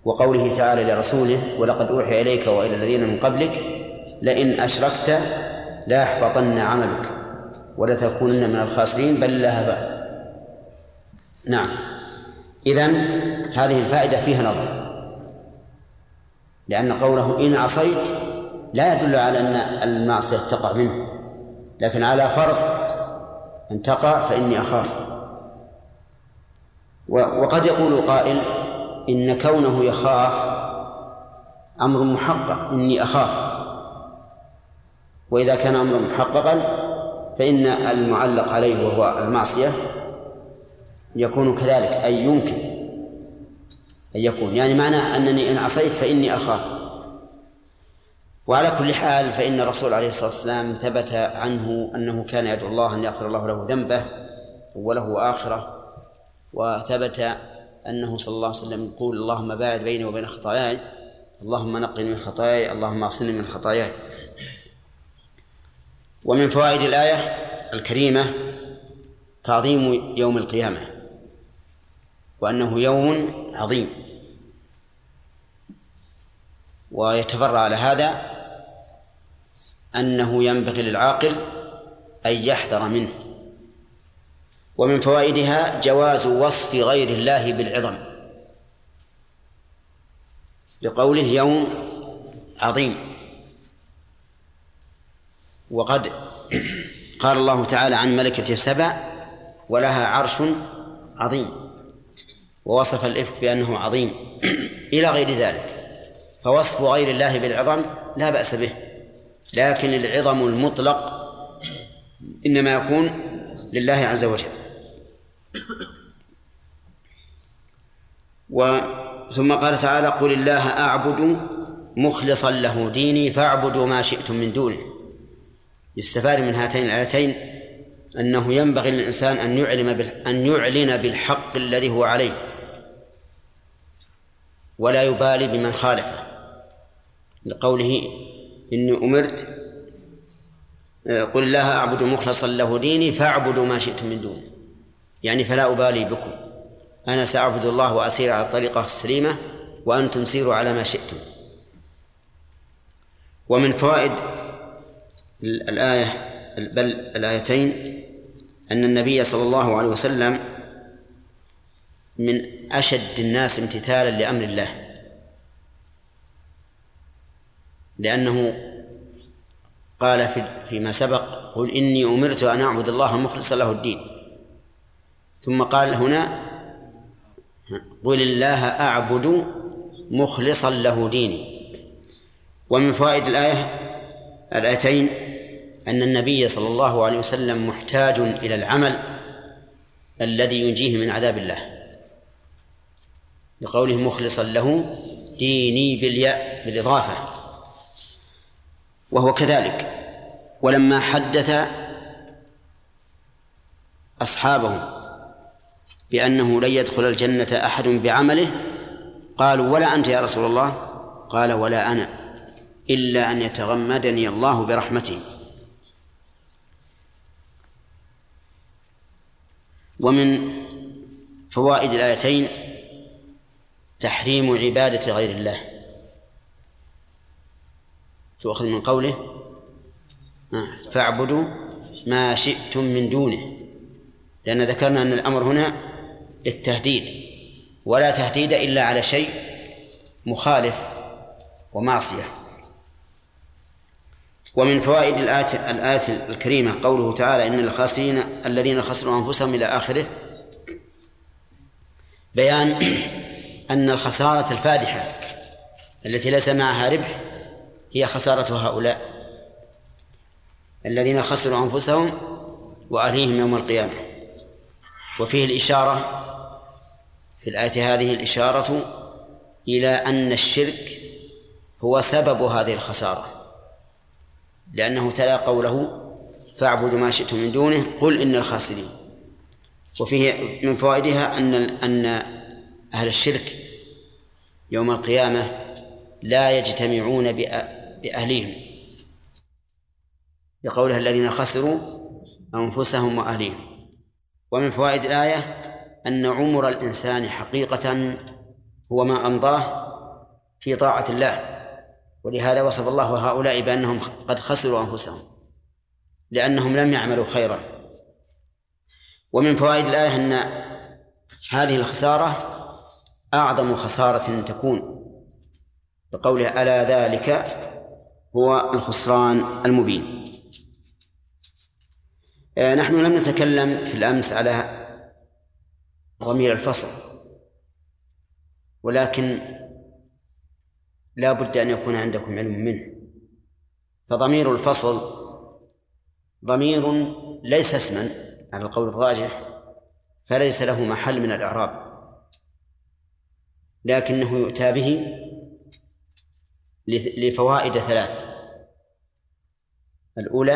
وقوله تعالى لرسوله ولقد أوحي إليك وإلى الذين من قبلك لئن أشركت ليحبطن عملك ولتكونن من الخاسرين. بل الله بعد نعم. إذن هذه الفائدة فيها نظر. لأن قوله إن عصيت لا يدل على أن المعصية تقع منه. لكن على فرض أن تقع فإني أخاف. وقد يقول قائل إن كونه يخاف أمر محقق إني أخاف. وإذا كان أمرا محققا فإن المعلق عليه وهو المعصية يكون كذلك أي يمكن أن يكون. يعني معناه أنني إن عصيت فإني أخاف. وعلى كل حال فإن الرسول عليه الصلاة والسلام ثبت عنه أنه كان يدعو الله أن يغفر الله له ذنبه أوله وآخره وثبت أنه صلى الله عليه وسلم يقول اللهم باعد بيني وبين خطاياي اللهم نقني من خطاياي اللهم اغسلني من خطاياي. ومن فوائد الآية الكريمة تعظيم يوم القيامة وأنه يوم عظيم. ويتفرع على هذا أنه ينبغي للعاقل أن يحذر منه. ومن فوائدها جواز وصف غير الله بالعظم. لقوله يوم عظيم. وقد قال الله تعالى عن ملكة سبع ولها عرش عظيم. ووصف الإفك بأنه عظيم. إلى غير ذلك. فوصف غير الله بالعظم لا بأس به. لكن العظم المطلق إنما يكون لله عز وجل. و ثم قال تعالى قل الله أعبد مخلصا له ديني فاعبدوا ما شئتم من دونه. يستفاد من هاتين الآيتين أنه ينبغي للإنسان أن يعلم أن يعلن بالحق الذي هو عليه ولا يبالي بمن خالفه لقوله إني أمرت قل الله أعبد مخلصا له ديني فاعبدوا ما شئتم من دونه. يعني فلا أبالي بكم. أنا سأعبد الله وأسير على الطريقة السليمة وأنتم سيروا على ما شئتم. ومن فوائد الآية بل الآيتين أن النبي صلى الله عليه وسلم من أشد الناس امتثالا لأمر الله. لأنه قال في فيما سبق قل إني أمرت أن أعبد الله مخلصا له الدين. ثم قال هنا قل الله أعبد مخلصا له ديني. ومن فوائد الآية الآيتين أن النبي صلى الله عليه وسلم محتاج إلى العمل الذي ينجيه من عذاب الله. لقوله مخلصا له ديني بالياء بالإضافة. وهو كذلك. ولما حدث أصحابه بأنه لن يدخل الجنة أحد بعمله قالوا ولا أنت يا رسول الله؟ قال ولا أنا إلا أن يتغمدني الله برحمته. ومن فوائد الآيتين تحريم عبادة غير الله. تؤخذ من قوله فاعبدوا ما شئتم من دونه. لأن ذكرنا أن الأمر هنا للتهديد ولا تهديد إلا على شيء مخالف ومعصية. ومن فوائد الآية الآية الكريمة قوله تعالى إن الخاسرين الذين خسروا أنفسهم إلى آخره. بيان أن الخسارة الفادحة التي ليس معها ربح هي خسارة هؤلاء الذين خسروا أنفسهم وأهليهم يوم القيامة. وفيه الإشارة في الآية هذه الإشارة إلى أن الشرك هو سبب هذه الخسارة لأنه تلا قوله فاعبدوا ما شئتم من دونه قل إن الخاسرين وفيه من فوائدها أن أن أهل الشرك يوم القيامة لا يجتمعون بأهليهم لقولها الذين خسروا أنفسهم وأهليهم. ومن فوائد الآية أن عمر الإنسان حقيقة هو ما أمضاه في طاعة الله ولهذا وصف الله هؤلاء بأنهم قد خسروا أنفسهم لأنهم لم يعملوا خيرا. ومن فوائد الآية أن هذه الخسارة أعظم خسارة تكون بقوله ألا ذلك هو الخسران المبين. آه، نحن لم نتكلم في الأمس على ضمير الفصل ولكن لا بد أن يكون عندكم علم منه. فضمير الفصل ضمير ليس اسما على القول الراجح فليس له محل من الإعراب لكنه يؤتى به لفوائد ثلاث. الأولى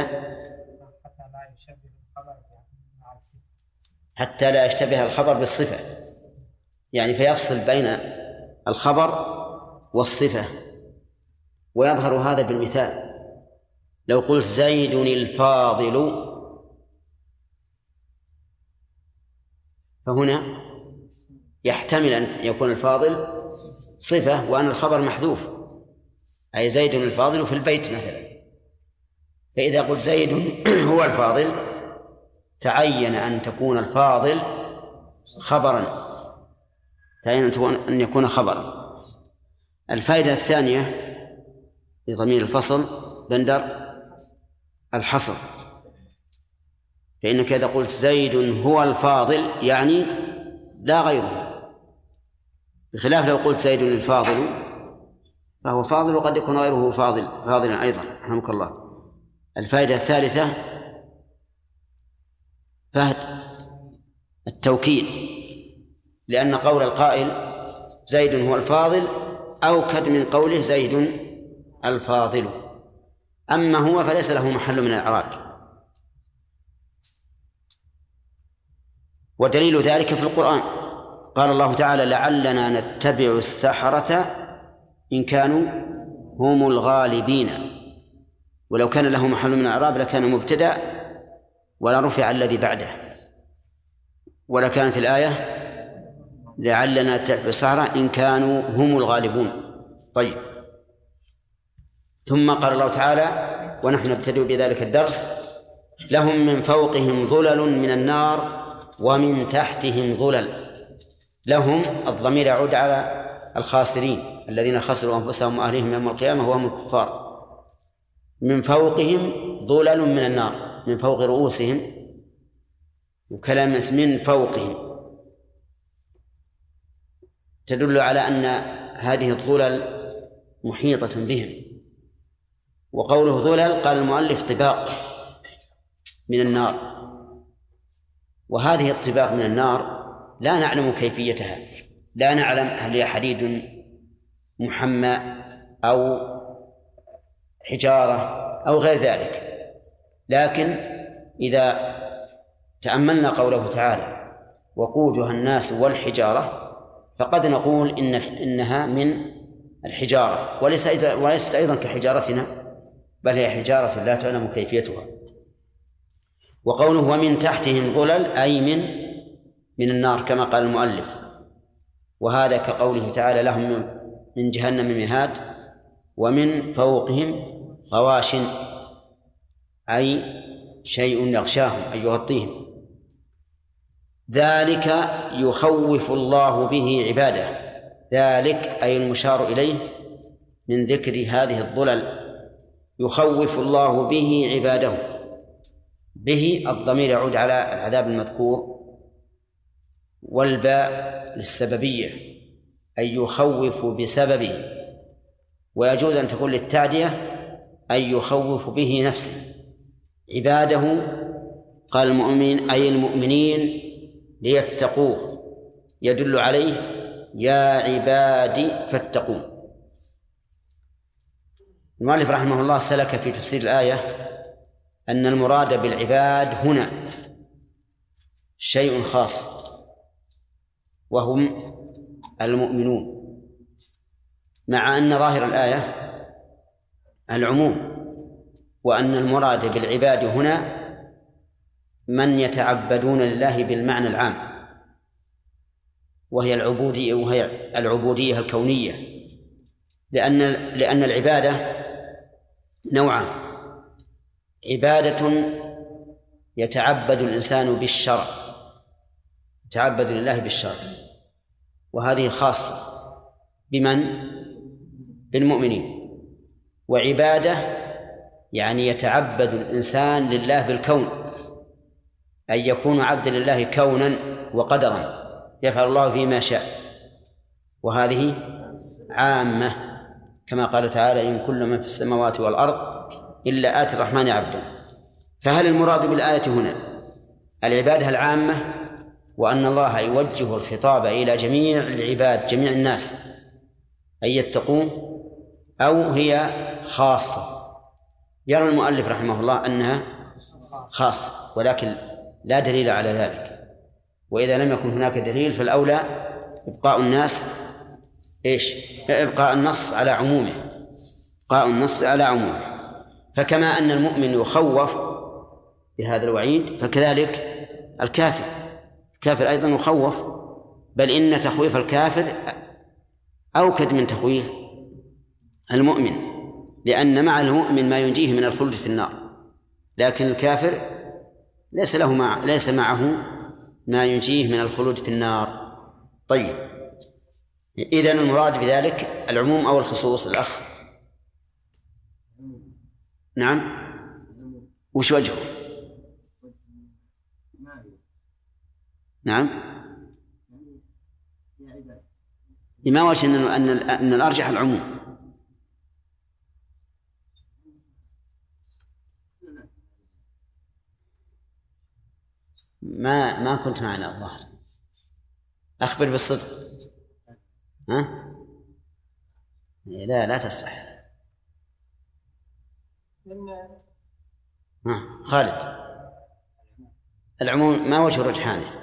حتى لا
يشتبه الخبر بالصفة. يعني فيفصل بين الخبر والصفة ويظهر هذا بالمثال. لو قلت زيد الفاضل فهنا يحتمل أن يكون الفاضل صفة وأن الخبر محذوف. أي زيد الفاضل في البيت مثلا. فإذا قلت زيد هو الفاضل تعين أن تكون الفاضل خبرا. تعين أن يكون خبرا. الفائدة الثانية لضمير الفصل بندر الحصر. فإنك إذا قلت زيد هو الفاضل يعني لا غيره بخلاف لو قلت زيد الفاضل فهو فاضل وقد يكون غيره فاضل فاضلا أيضا رحمك الله. الفائدة الثالثة فهد التوكيد لأن قول القائل زيد هو الفاضل أوكد من قوله زيد الفاضل. أما هو فليس له محل من الإعراب. ودليل ذلك في القرآن. قال الله تعالى لعلنا نتبع السحرة إن كانوا هم الغالبين. ولو كان له محل من الإعراب لكان مبتدأ ولا رفع الذي بعده. ولكانت الآية لعلنا السحرة إن كانوا هم الغالبون. طيب. ثم قال الله تعالى ونحن نبتدئ بذلك الدرس. لهم من فوقهم ظلل من النار ومن تحتهم ظلل. لهم الضمير يعود على الخاسرين الذين خسروا أنفسهم وأهليهم يوم القيامة وهم الكفار. من فوقهم ظلل من النار من فوق رؤوسهم وكلمة من فوقهم. تدل على أن هذه الظلل محيطة بهم. وقوله ظلل قال المؤلف طباق من النار. وهذه الطباق من النار لا نعلم كيفيتها. لا نعلم هل هي حديد محمى أو حجارة أو غير ذلك. لكن إذا تأملنا قوله تعالى وقودها الناس والحجارة فقد نقول إن إنها من الحجارة. وليس وليست أيضا كحجارتنا بل هي حجارة لا تعلم كيفيتها. وقوله ومن تحتهم ظلل أي من من النار كما قال المؤلف. وهذا كقوله تعالى لهم من جهنم مهاد ومن فوقهم غواش أي شيء يغشاهم أي يغطيهم. ذلك يخوف الله به عباده. ذلك أي المشار إليه من ذكر هذه الضلل. يخوف الله به عباده. به الضمير يعود على العذاب المذكور. والباء للسببية أي يخوف بسببه. ويجوز أن تكون للتعدية أي يخوف به نفسه. عباده قال المؤمن أي المؤمنين ليتقوه. يدل عليه يا عبادي فاتقون المؤلف رحمه الله سلك في تفسير الآية أن المراد بالعباد هنا شيء خاص. وهم المؤمنون مع أن ظاهر الآية العموم وأن المراد بالعباد هنا من يتعبدون لله بالمعنى العام وهي العبودية وهي العبودية الكونية لأن لأن العبادة نوعان عبادة يتعبد الإنسان بالشرع يتعبد لله بالشرع وهذه خاصة بمن؟ بالمؤمنين. وعبادة يعني يتعبد الإنسان لله بالكون. أن يكون عبدا لله كونا وقدرا. يفعل الله فيما شاء. وهذه عامة كما قال تعالى إن كل من في السماوات والأرض إلا آتي الرحمن عبدا. فهل المراد بالآية هنا العبادة العامة؟ وأن الله يوجه الخطاب إلى جميع العباد جميع الناس أن يتقون أو هي خاصة. يرى المؤلف رحمه الله أنها خاصة ولكن لا دليل على ذلك. وإذا لم يكن هناك دليل فالأولى إبقاء الناس إيش؟ إبقاء النص على عمومه. إبقاء النص على عمومه. فكما أن المؤمن يخوف بهذا الوعيد فكذلك الكافر. الكافر أيضا يخوف بل إن تخويف الكافر أوكد من تخويف المؤمن لأن مع المؤمن ما ينجيه من الخلد في النار. لكن الكافر ليس له مع ليس معه ما ينجيه من الخلود في النار. طيب إذا المراد بذلك العموم أو الخصوص الأخ. نعم. وش وجهه؟ نعم. ما وجه أن أن الأرجح العموم. ما ما كنت معنا الظاهر. أخبر بالصدق. ها؟ لا لا تصح ها خالد. العموم ما وجه رجحانه؟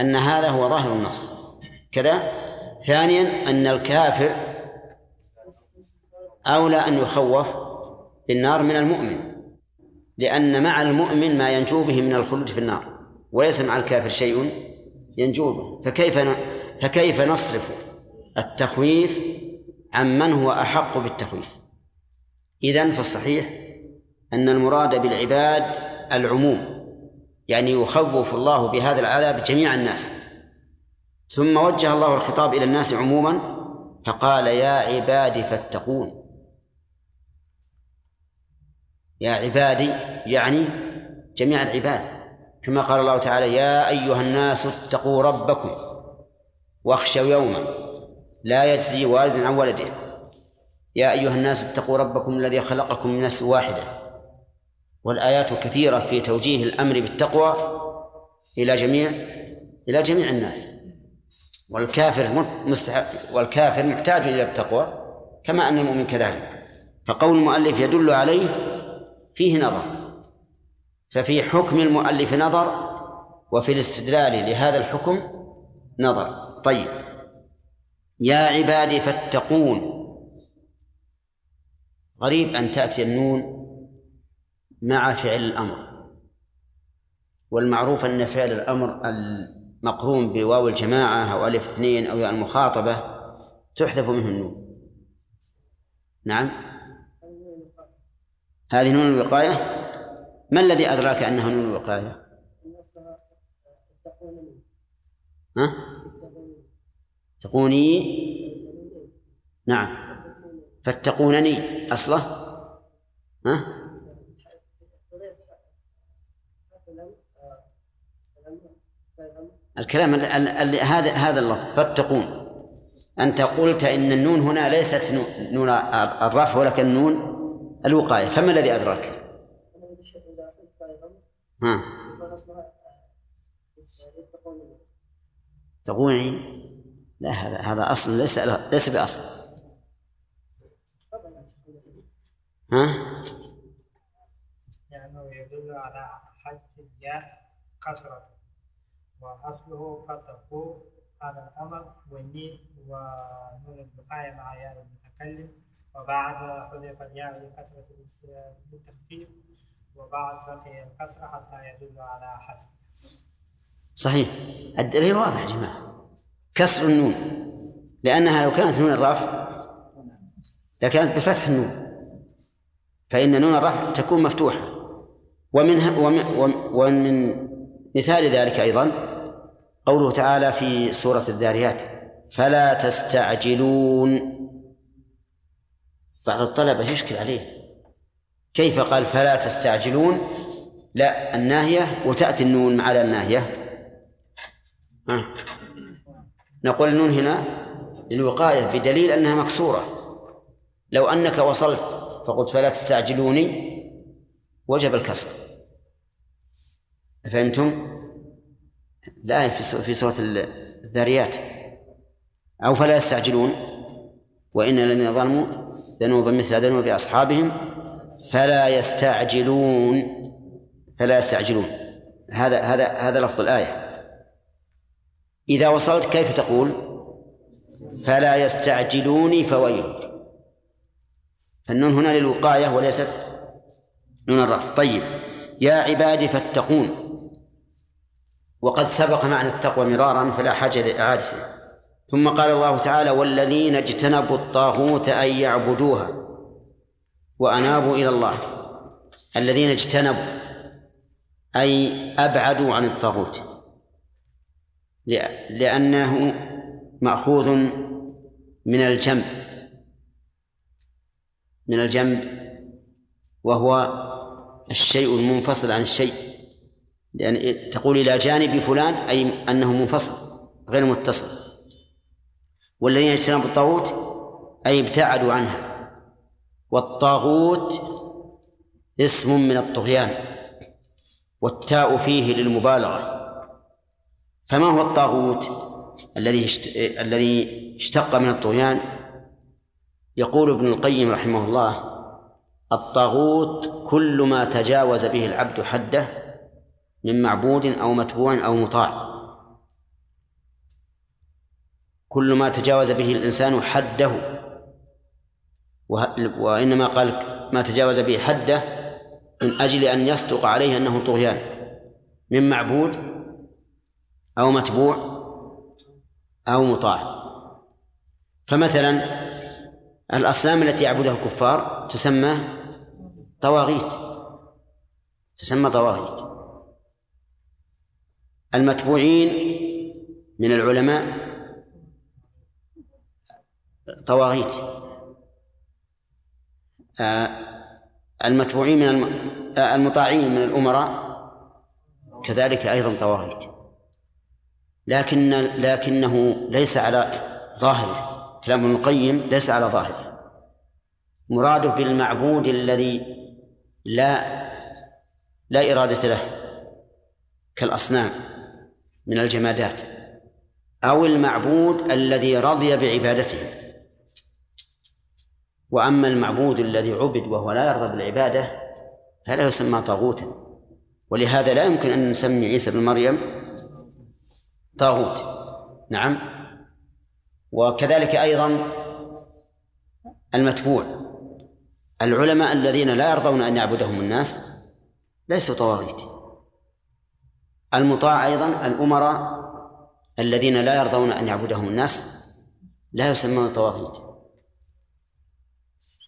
أن هذا هو ظاهر النص. كذا. ثانيا أن الكافر أولى أن يخوف بالنار من المؤمن لأن مع المؤمن ما ينجو به من الخلود في النار وليس مع الكافر شيء ينجو به. فكيف فكيف نصرف التخويف عمن هو أحق بالتخويف؟ إذن فالصحيح أن المراد بالعباد العموم. يعني يخوف الله بهذا العذاب جميع الناس. ثم وجه الله الخطاب إلى الناس عموما فقال يا عبادي فاتقون. يا عبادي يعني جميع العباد. كما قال الله تعالى يا أيها الناس اتقوا ربكم واخشوا يوما لا يجزي والد عن ولده يا أيها الناس اتقوا ربكم الذي خلقكم من نفس واحدة. والآيات كثيرة في توجيه الأمر بالتقوى إلى جميع إلى جميع الناس. والكافر مستحق والكافر محتاج إلى التقوى كما أن المؤمن كذلك. فقول المؤلف يدل عليه فيه نظر. ففي حكم المؤلف نظر وفي الاستدلال لهذا الحكم نظر. طيب. يا عبادي فاتقون. غريب أن تأتي النون مع فعل الأمر. والمعروف أن فعل الأمر المقرون بواو الجماعة أو ألف اثنين أو ياء المخاطبة تحذف منه النون. نعم. هذه نون الوقاية؟ ما الذي أدراك أنها نون الوقاية؟ ها؟ تقوني؟ نعم. فاتقونني أصله. ها؟ الكلام ال- ال- ال- هذا هذا اللفظ. فاتقون. أنت قلت إن النون هنا ليست نو- نون الرفع ولكن نون الوقاية. فما الذي أدراك؟ ها. تقولي لا هذا هذا أصل ليس ليس بأصل. ها؟
لأنه يدل على حذف الياء كسرة. وأصله فتقوا على الأمر والنين ونون البقاية مع ياء المتكلم. وبعد حذف الياء لكسرة الاست- للتخفيف وبعد بقي الكسرة حتى يدل على حذف
صحيح. الدليل واضح يا جماعة. كسر النون. لأنها لو كانت نون الرفع لكانت بفتح النون. فإن نون الرفع تكون مفتوحة. ومنها ومن, ومن مثال ذلك أيضا قوله تعالى في سورة الذاريات فلا تستعجلون. بعض الطلبة يشكل عليه. كيف قال فلا تستعجلون لا الناهية وتأتي النون على الناهية. ها. نقول النون هنا للوقاية بدليل أنها مكسورة. لو أنك وصلت فقلت فلا تستعجلوني وجب الكسر. فهمتم؟ لا في سو- في سورة الذاريات أو فلا يستعجلون. وإن الذين ظلموا ذنوبا مثل ذنوب أصحابهم فلا يستعجلون. فلا يستعجلون. هذا هذا هذا لفظ الآية. إذا وصلت كيف تقول؟ فلا يستعجلوني فويل. فالنون هنا للوقاية وليست نون الرفع. طيب. يا عبادي فاتقون. وقد سبق معنى التقوى مرارا فلا حاجة لإعادته. ثم قال الله تعالى والذين اجتنبوا الطاغوت أن يعبدوها وأنابوا إلى الله. الذين اجتنبوا أي أبعدوا عن الطاغوت. لأ- لأنه مأخوذ من الجنب. من الجنب وهو الشيء المنفصل عن الشيء. لأن تقول إلى جانب فلان أي أنه منفصل غير متصل. والذين اجتنبوا الطاغوت أي ابتعدوا عنها. والطاغوت اسم من الطغيان والتاء فيه للمبالغة. فما هو الطاغوت الذي. الذي اشتق من الطغيان؟ يقول ابن القيم رحمه الله الطاغوت كل ما تجاوز به العبد حده من معبود أو متبوع أو مطاع. كل ما تجاوز به الإنسان حده. وإنما قال ما تجاوز به حده من أجل أن يصدق عليه أنه طغيان. من معبود أو متبوع أو مطاع. فمثلا الأصنام التي يعبدها الكفار تسمى طواغيت. تسمى طواغيت. المتبوعين من العلماء طواغيت. آه، المتبوعين من. آه، المطاعين من الأمراء كذلك أيضا طواغيت. لكن لكنه ليس على ظاهره. كلام ابن القيم ليس على ظاهره. مراده بالمعبود الذي لا لا إرادة له كالأصنام. من الجمادات أو المعبود الذي رضي بعبادته. وأما المعبود الذي عبد وهو لا يرضى بالعبادة فلا يسمى طاغوتا. ولهذا لا يمكن أن نسمي عيسى بن مريم طاغوت. نعم. وكذلك أيضا المتبوع. العلماء الذين لا يرضون أن يعبدهم الناس ليسوا طواغيت. المطاع أيضا الأمراء الذين لا يرضون أن يعبدهم الناس لا يسمون طواغيت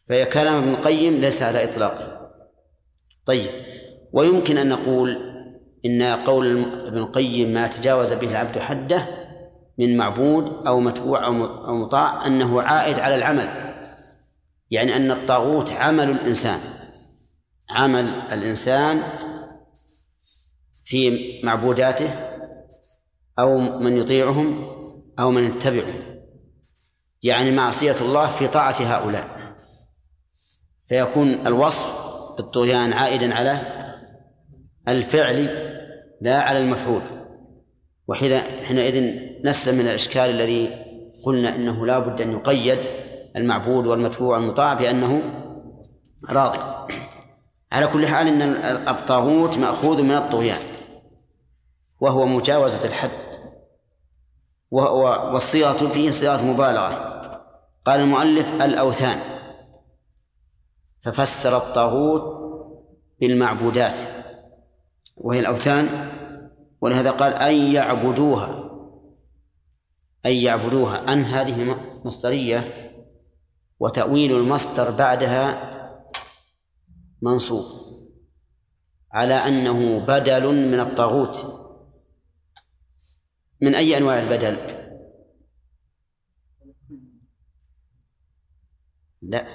فكلام ابن القيم ليس على إطلاقه طيب ويمكن أن نقول إن قول ابن القيم ما تجاوز به العبد حده من معبود أو متبوع أو مطاع أنه عائد على العمل. يعني أن الطاغوت عمل الإنسان. عمل الإنسان في معبوداته أو من يطيعهم أو من يتبعهم. يعني معصية الله في طاعة هؤلاء. فيكون الوصف بالطغيان عائدا على الفعل لا على المفعول. وحينئذ نسلم من الإشكال الذي قلنا إنه لا بد أن يقيد المعبود والمتبوع والمطاع بأنه راضي على كل حال إن الطاغوت مأخوذ من الطغيان. وهو مجاوزة الحد. والصيغة فيه صيغة مبالغة. قال المؤلف الأوثان. ففسر الطاغوت بالمعبودات. وهي الأوثان. ولهذا قال أن يعبدوها. أن يعبدوها. أن هذه مصدرية. وتأويل المصدر بعدها منصوب. على أنه بدل من الطاغوت. من أي أنواع البدل؟ لا.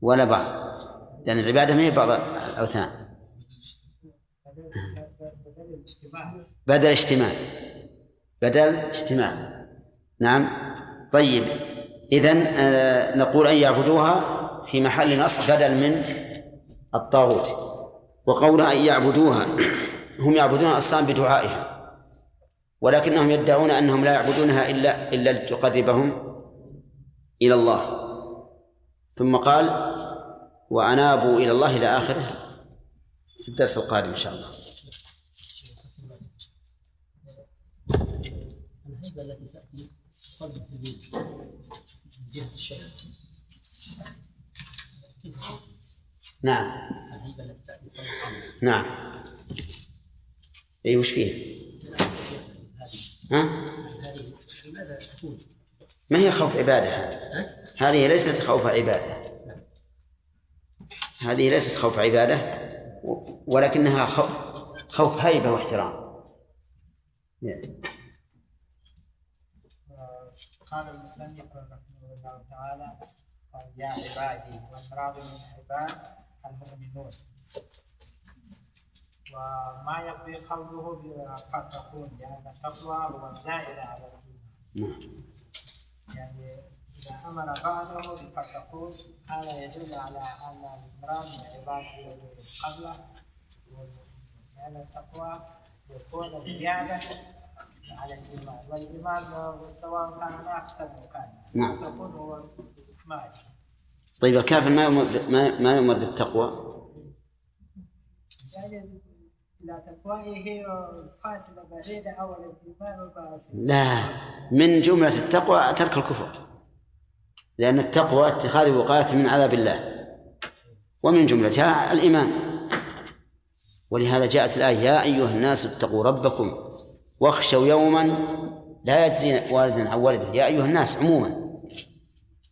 ولا بعض. لأن العبادة ما هي بعض الأوثان. بدل اجتماع. بدل اجتماع. نعم. طيب. إذن آه، نقول أن يعبدوها في محل نصب بدل من الطاغوت. وقولها أن يعبدوها. هم يعبدون الأصنام بدعائها. ولكنهم يدعون أنهم لا يعبدونها إلا إلا لتقربهم إلى الله. ثم قال وأنابوا إلى الله إلى آخره. في الدرس القادم إن شاء الله. نعم. نعم. اي وش فيه؟ ها؟
هذه لماذا تكون؟
ما هي خوف عبادة هذه هذه ليست خوف عبادة هذه ليست خوف عبادة ولكنها خوف, خوف هيبة واحترام
قال المصنف رحمه الله تعالى يا عبادي والمراد من عباد المؤمنون وما يقضي قوله قد تكون لأن التقوى هو الزائد على الإيمان.
نعم.
يعني إذا أمر بعده بفتقون هذا يدل على أن المراد من عباد قبله لأن التقوى يكون زيادة على الإيمان. والإيمان سواء كان أحسن أو كان.
نعم.
تكون هو إكمال
طيب الكافر ما يؤمر ما ما يؤمر بالتقوى؟
يعني لا
من جملة التقوى ترك الكفر. لأن التقوى اتخاذ وقاية من عذاب الله. ومن جملتها الإيمان. ولهذا جاءت الآية يا أيها الناس اتقوا ربكم واخشوا يوما لا يجزي والد عن ولده يا أيها الناس عموما.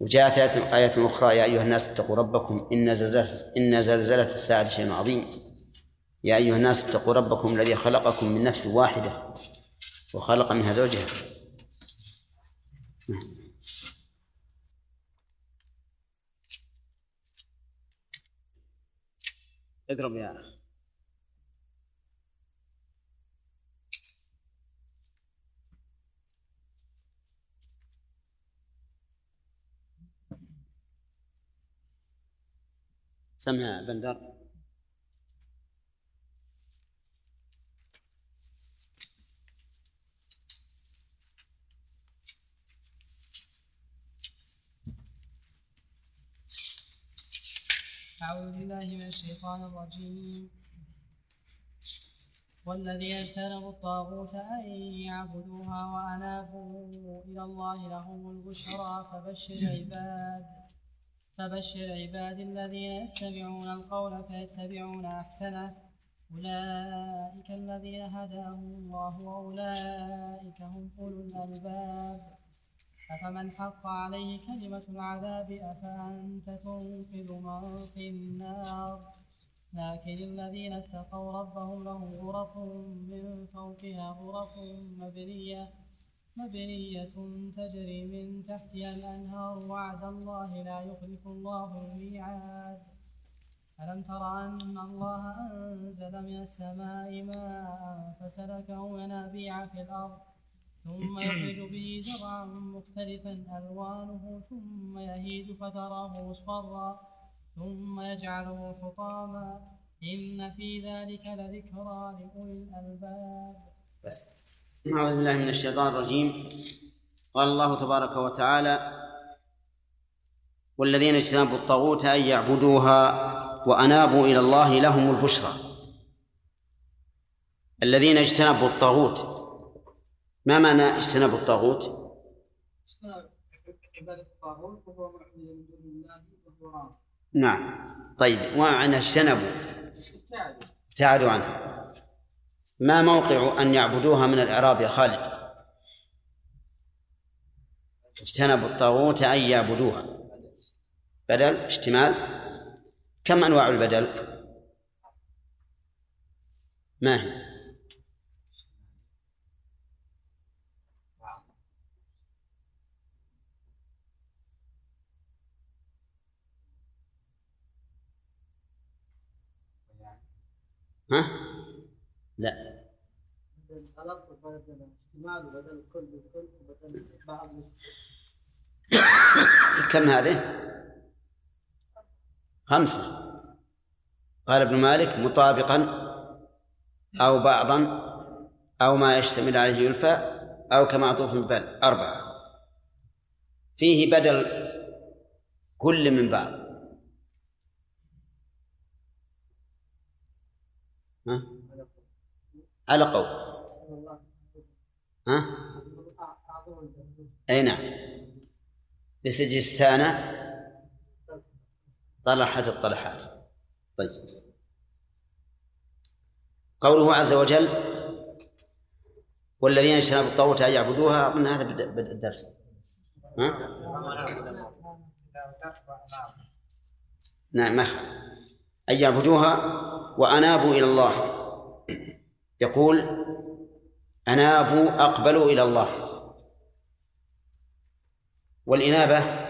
وجاءت آية آية أخرى يا أيها الناس اتقوا ربكم إن زلزلة إن زلزلة الساعة شيء عظيم. يا أيها الناس اتقوا ربكم الذي خلقكم من نفس واحدة وخلق منها زوجها. اضرب يا سمع بندر.
أعوذ بالله من الشيطان الرجيم. والذين اجتنبوا الطاغوت أن يعبدوها وأنابوا إلى الله لهم البشرى فبشر عباد فبشر عباد الذين يستمعون القول فيتبعون أحسنه. أولئك الذين هداهم الله وأولئك هم أولو الألباب. أفمن حق عليه كلمة العذاب أفأنت تنقذ من في النار؟ لكن الذين اتقوا ربهم لهم غرف من فوقها غرف مبنية مبنية تجري من تحتها الأنهار وعد الله لا يخلف الله الميعاد. ألم تر أن الله أنزل من السماء ماء فسلكه ينابيع في الأرض ثم يخرج به زرعا مختلفا ألوانه ثم يهيج فتراه مصفرا ثم يجعله حطاما. إن في ذلك لذكرى لأولي الألباب.
بس. أعوذ بالله من الشيطان الرجيم. قال الله تبارك وتعالى والذين اجتنبوا الطاغوت أن يعبدوها وأنابوا إلى الله لهم البشرى. الذين اجتنبوا الطاغوت ما معنى اجتنبوا الطاغوت؟
عبادة الطاغوت وهو من دون الله
نعم. طيب ومعنى اجتنبوا
ابتعدوا
ابتعدوا عنها. ما موقع أن يعبدوها من الإعراب يا خالد؟ اجتنبوا الطاغوت أن يعبدوها. بدل؟ اشتمال. كم أنواع البدل؟ ما هي ها لا
بدل طلب وبدل احتمال وبدل كل بالكل وبدل بعض
كم هذه؟ خمسة. قال ابن مالك مطابقا أو بعضا أو ما يشتمل عليه يلفى أو كمعطوف بل أربعة. فيه بدل كل من بعض. ها؟ على قول. ها؟ أي نعم. بسجستان طلحت الطلحات. طيب. قوله عز وجل والذين اجتنبوا الطاغوت أن يعبدوها. أظن هذا بدء الدرس ها؟ نعم ما أن يعبدوها وأنابوا إلى الله. يقول أنابوا أقبلوا إلى الله. والإنابة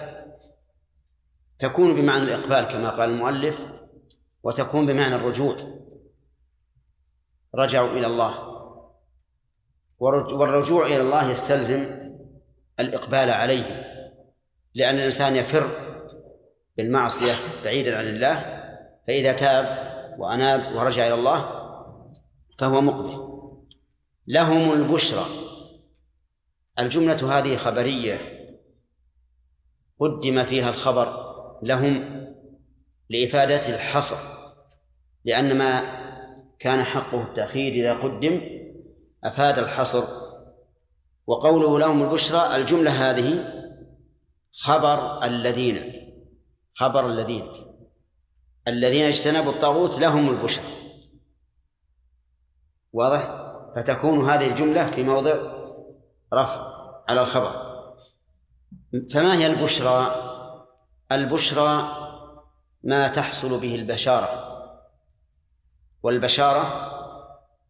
تكون بمعنى الإقبال كما قال المؤلف وتكون بمعنى الرجوع. رجعوا إلى الله. والرج- والرجوع إلى الله يستلزم الإقبال عليه لأن الإنسان يفر بالمعصية بعيدا عن الله فإذا تاب وأناب ورجع إلى الله فهو مقبل. لهم البشرى. الجملة هذه خبرية. قدم فيها الخبر لهم لإفادة الحصر. لأن ما كان حقه التأخير إذا قدم أفاد الحصر. وقوله لهم البشرى الجملة هذه خبر الذين خبر الذين. الذين اجتنبوا الطاغوت لهم البشرى. واضح؟ فتكون هذه الجملة في موضع رفع على الخبر. فما هي البشرى؟ البشرى ما تحصل به البشارة. والبشارة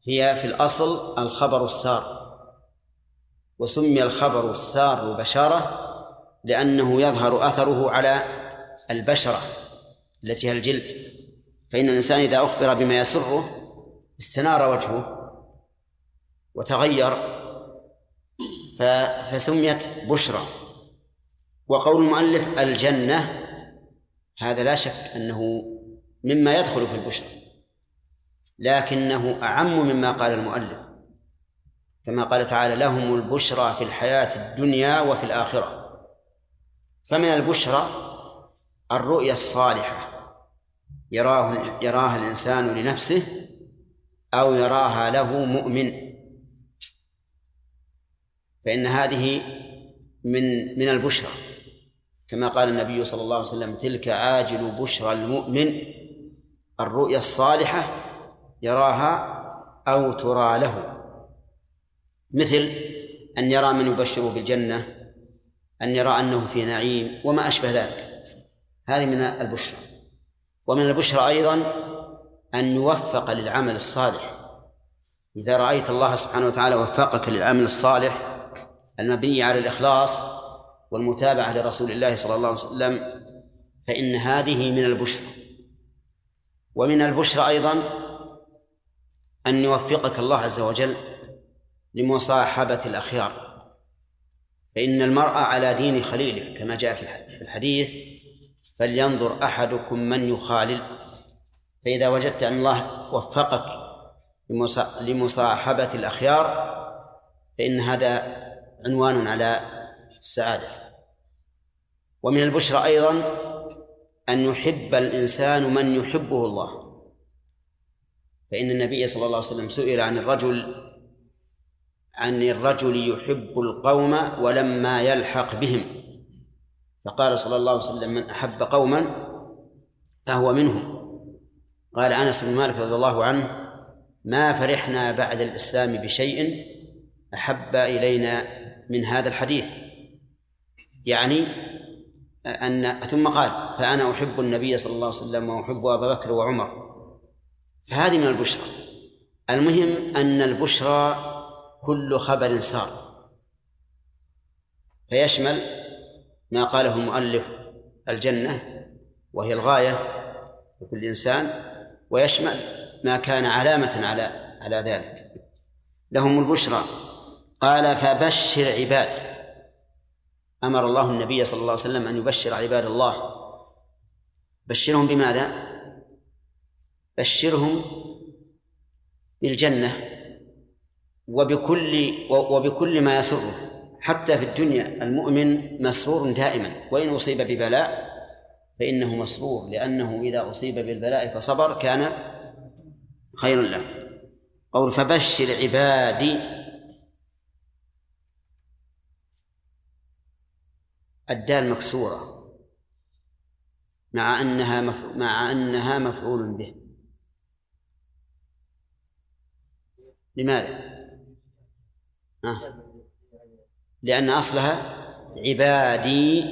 هي في الأصل الخبر السار. وسمي الخبر السار بشارة لأنه يظهر أثره على البشرة. التي هي الجلد. فإن الإنسان إذا أخبر بما يسره استنار وجهه وتغير فسميت بشرى. وقول المؤلف الجنة هذا لا شك أنه مما يدخل في البشرى لكنه أعم مما قال المؤلف. كما قال تعالى لهم البشرى في الحياة الدنيا وفي الآخرة. فمن البشرى الرؤيا الصالحة. يراه يراها الإنسان لنفسه أو يراها له مؤمن. فإن هذه من من البشرى. كما قال النبي صلى الله عليه وسلم تلك عاجل بشرى المؤمن. الرؤيا الصالحة يراها أو ترى له. مثل أن يرى من يبشره بالجنة أن يرى أنه في نعيم وما أشبه ذلك. هذه من البشرى. ومن البشرى أيضا أن يوفق للعمل الصالح. إذا رأيت الله سبحانه وتعالى وفقك للعمل الصالح المبني على الإخلاص والمتابعة لرسول الله صلى الله عليه وسلم فإن هذه من البشرى. ومن البشرى أيضا أن يوفقك الله عز وجل لمصاحبة الأخيار. فإن المرء على دين خليله كما جاء في الحديث فلينظر أحدكم من يخالل. فإذا وجدت أن الله وفقك لمصاحبة الأخيار فإن هذا عنوان على السعادة. ومن البشرى أيضا أن يحب الإنسان من يحبه الله. فإن النبي صلى الله عليه وسلم سئل عن الرجل عن الرجل يحب القوم ولما يلحق بهم. فقال صلى الله عليه وسلم من أحب قوما فهو منهم. قال أنس بن مالك رضي الله عنه ما فرحنا بعد الإسلام بشيء أحب إلينا من هذا الحديث. يعني أن ثم قال فأنا أحب النبي صلى الله عليه وسلم وأحب أبا بكر وعمر. فهذه من البشرى. المهم أن البشرى كل خبر سار. فيشمل ما قاله المؤلف الجنة وهي الغاية لكل إنسان ويشمل ما كان علامة على على ذلك. لهم البشرى. قال فبشر عباد. أمر الله النبي صلى الله عليه وسلم أن يبشر عباد الله. بشرهم بماذا؟ بشرهم بالجنة وبكل وبكل ما يسره. حتى في الدنيا المؤمن مسرور دائما وإن أصيب ببلاء فإنه مسرور لأنه إذا أصيب بالبلاء فصبر كان خير له قول فبشر عبادي الدال مكسورة مع أنها. مع أنها مفعول به لماذا؟ آه. لأن أصلها عبادي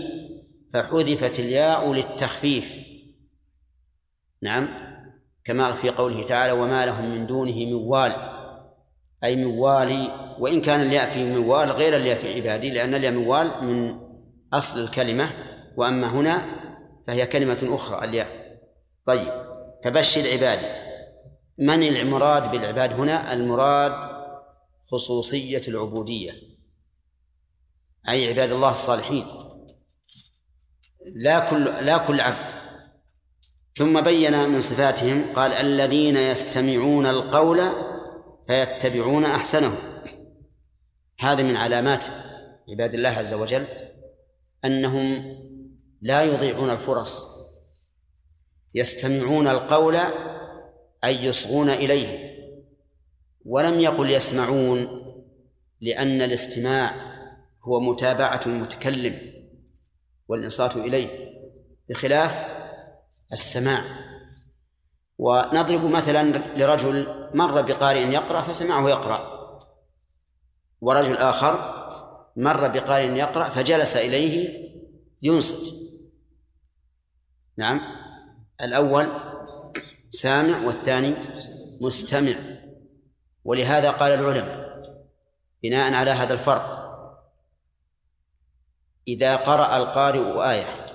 فحذفت الياء للتخفيف. نعم كما في قوله تعالى وما لهم من دونه من وال أي من والي وإن كان الياء في من وال غير الياء في عبادي لأن الياء من وال من أصل الكلمة. وأما هنا فهي كلمة أخرى الياء. طيب فبشر عبادي. من المراد بالعباد هنا؟ المراد خصوصية العبودية. أي عباد الله الصالحين. لا كل لا كل عبد. ثم بين من صفاتهم قال الذين يستمعون القول فيتبعون احسنه هذا من علامات عباد الله عز وجل أنهم لا يضيعون الفرص. يستمعون القول أي يصغون إليه. ولم يقل يسمعون لأن الاستماع هو متابعة المتكلم والإنصات إليه بخلاف السماع. ونضرب مثلا لرجل مر بقارئ يقرأ فسمعه يقرأ ورجل آخر مر بقارئ يقرأ فجلس إليه ينصت. نعم الأول سامع والثاني مستمع ولهذا قال العلماء بناء على هذا الفرق إذا قرأ القارئ آية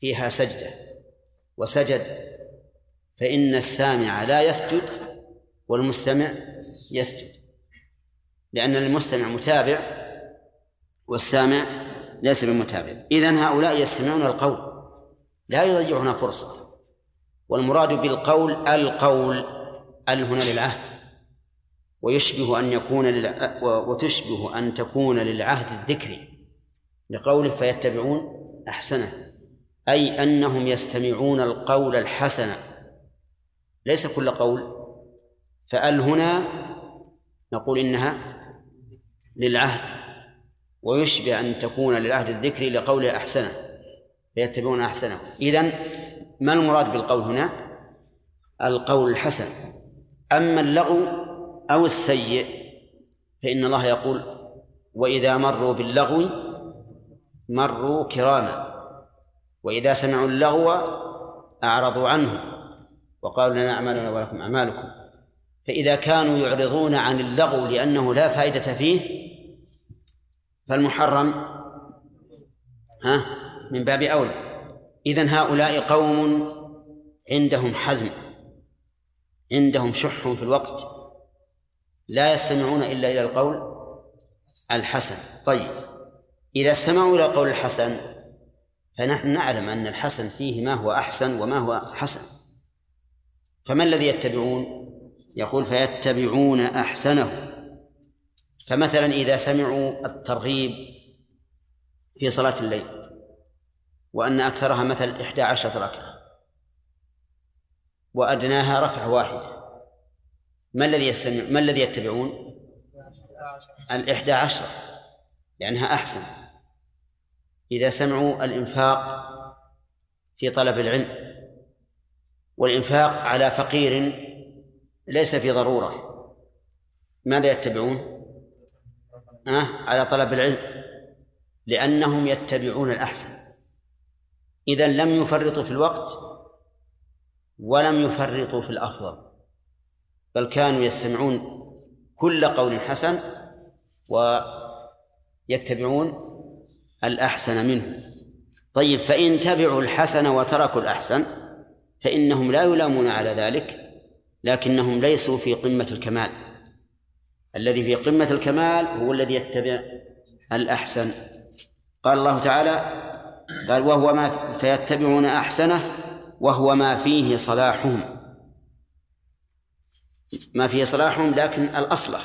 فيها سجدة وسجد فإن السامع لا يسجد والمستمع يسجد لأن المستمع متابع والسامع ليس بمتابع. إذن هؤلاء يستمعون القول لا يضيعون فرصة والمراد بالقول القول ال هنا للعهد ويشبه أن يكون للع... وتشبه أن تكون للعهد الذكري. لقوله فيتبعون أحسنه أي أنهم يستمعون القول الحسن. ليس كل قول. فأل هنا نقول إنها للعهد ويشبه أن تكون للعهد الذكري لقوله أحسنه فيتبعون أحسنه. إذن ما المراد بالقول هنا؟ القول الحسن. أما اللغو أو السيء فإن الله يقول وإذا مروا باللغو مروا كراما وإذا سمعوا اللغو أعرضوا عنه وقالوا لنا أعمالنا ولكم أعمالكم. فإذا كانوا يعرضون عن اللغو لأنه لا فائدة فيه فالمحرم ها من باب أولى. إذن هؤلاء قوم عندهم حزم عندهم شح في الوقت لا يستمعون إلا إلى القول الحسن. طيب. إذا استمعوا إلى القول الحسن فنحن نعلم أن الحسن فيه ما هو أحسن وما هو حسن. فما الذي يتبعون؟ يقول فيتبعون أحسنه. فمثلا إذا سمعوا الترغيب في صلاة الليل وأن أكثرها مثل إحدى عشرة ركعة وأدناها ركعة واحدة ما الذي يستمع ما الذي يتبعون؟ الإحدى عشرة لأنها أحسن. إذا سمعوا الإنفاق في طلب العلم والإنفاق على فقير ليس في ضرورة ماذا يتبعون؟ أه؟ على طلب العلم لأنهم يتبعون الأحسن إذا لم يفرطوا في الوقت ولم يفرطوا في الأفضل بل كانوا يستمعون كل قول حسن ويتبعون الأحسن منه. طيب فإن تبعوا الحسن وتركوا الأحسن فإنهم لا يلامون على ذلك لكنهم ليسوا في قمة الكمال. الذي في قمة الكمال هو الذي يتبع الأحسن. قال الله تعالى قال وهو ما فيتبعون أحسنه وهو ما فيه صلاحهم. ما فيه صلاحهم لكن الأصلح.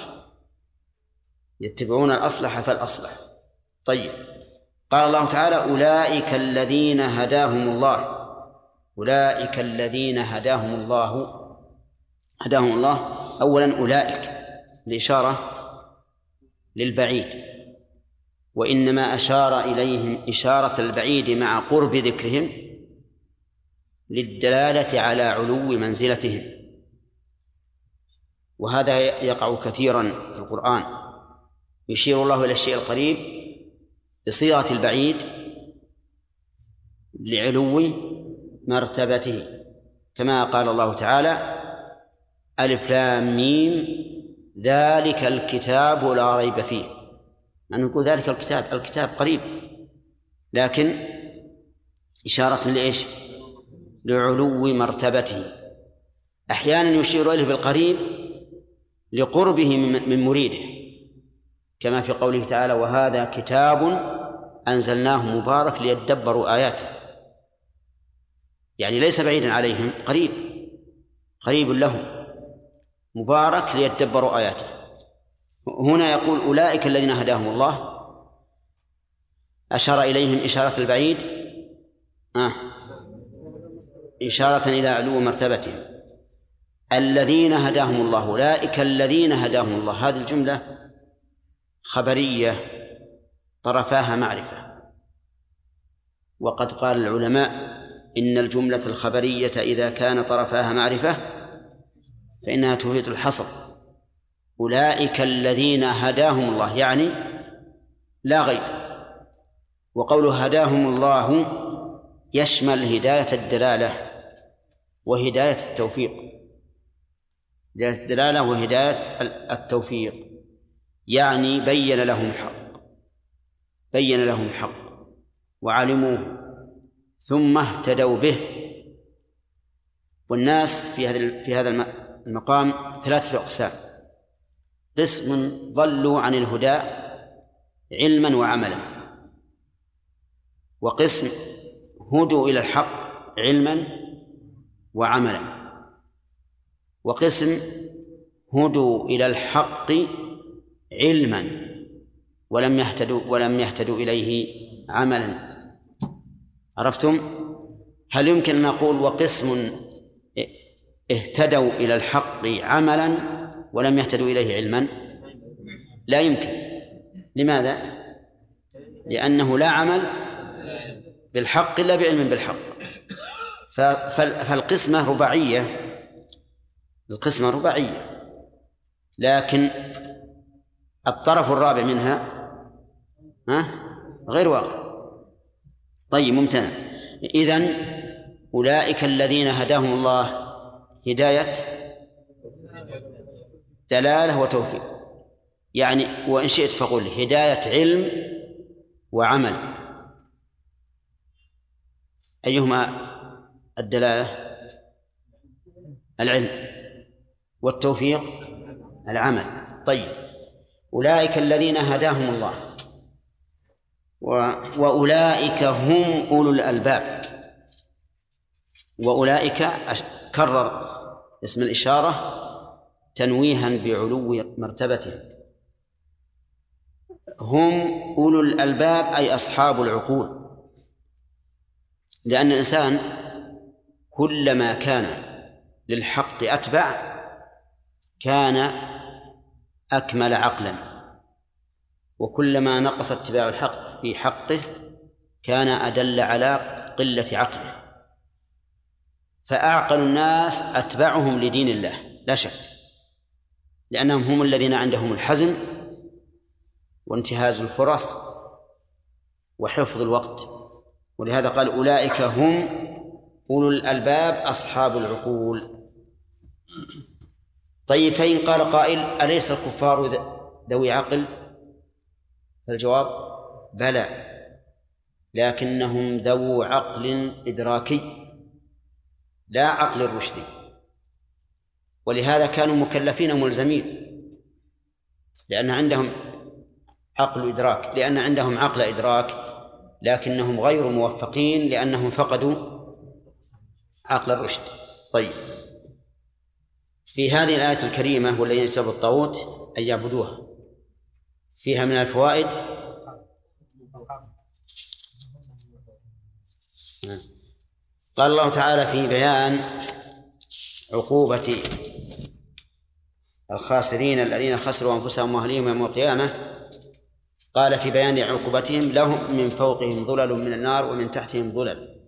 يتبعون الأصلح فالأصلح. طيب قال الله تعالى أولئك الذين هداهم الله أولئك الذين هداهم الله. هداهم الله أولا أولئك الإشارة للبعيد. وإنما أشار إليهم إشارة البعيد مع قرب ذكرهم للدلالة على علو منزلتهم. وهذا يقع كثيرا في القرآن. يشير الله إلى الشيء القريب بصيغة البعيد لعلو مرتبته كما قال الله تعالى ألف لام ميم ذلك الكتاب لا ريب فيه. أن نقول ذلك الكتاب الكتاب قريب لكن إشارة لإيش؟ لعلو مرتبته. أحيانا يشير إليه بالقريب لقربه من مريده. كما في قوله تعالى وهذا كتاب أنزلناه مبارك ليدبروا آياته. يعني ليس بعيدا عليهم قريب قريب لهم. مبارك ليدبروا آياته. هنا يقول أولئك الذين هداهم الله. أشار إليهم إشارة البعيد. آه. إشارة إلى علو مرتبتهم. الذين هداهم الله أولئك الذين هداهم الله. هذه الجملة خبرية طرفاها معرفة. وقد قال العلماء إن الجملة الخبرية إذا كان طرفاها معرفة فإنها تفيد الحصر. أولئك الذين هداهم الله يعني لا غير. وقوله هداهم الله يشمل هداية الدلالة وهداية التوفيق. هداية الدلالة وهداية التوفيق. يعني بين لهم الحق بين لهم الحق وعلموه ثم اهتدوا به. والناس في هذا في هذا المقام ثلاثة أقسام. قسم ضلوا عن الهدى علما وعملا. وقسم هدوا إلى الحق علما وعملا. وقسم هدوا إلى الحق علما ولم يهتدوا ولم يهتدوا إليه عملا. عرفتم؟ هل يمكن أن نقول وقسم اهتدوا إلى الحق عملا ولم يهتدوا إليه علما؟ لا يمكن. لماذا؟ لأنه لا عمل بالحق إلا بعلم بالحق. فالقسمة رباعية. القسمة رباعية. لكن الطرف الرابع منها ها؟ غير واقع. طيب ممتنع. إذن أولئك الذين هداهم الله هداية دلالة وتوفيق. يعني وإن شئت فقل هداية علم وعمل. أيهما الدلالة؟ العلم والتوفيق العمل. طيب. أولئك الذين هداهم الله. وأولئك هم أولو الألباب. وأولئك كرر اسم الإشارة تنويها بعلو مرتبتهم. هم أولو الألباب أي أصحاب العقول. لأن الإنسان كلما كان للحق أتبع كان أكمل عقلا. وكلما نقص اتباع الحق في حقه كان أدل على قلة عقله. فأعقل الناس أتبعهم لدين الله لا شك. لأنهم هم الذين عندهم الحزم وانتهاز الفرص وحفظ الوقت. ولهذا قال أولئك هم أولو الألباب أصحاب العقول. طيب فإن قال قائل أليس الكفار ذوي عقل؟ فالجواب بلى لكنهم ذو عقل إدراكي لا عقل الرشد ولهذا كانوا مكلفين ملزمين لأن عندهم عقل إدراك لأن عندهم عقل إدراك لكنهم غير موفقين لأنهم فقدوا عقل الرشد. طيب. في هذه الآية الكريمة والذين اجتنبوا الطاغوت أن يعبدوها. فيها من الفوائد؟ قال الله تعالى في بيان عقوبة الخاسرين الذين خسروا أنفسهم وأهليهم يوم القيامة. قال في بيان عقوبتهم لهم من فوقهم ظلل من النار ومن تحتهم ظلل.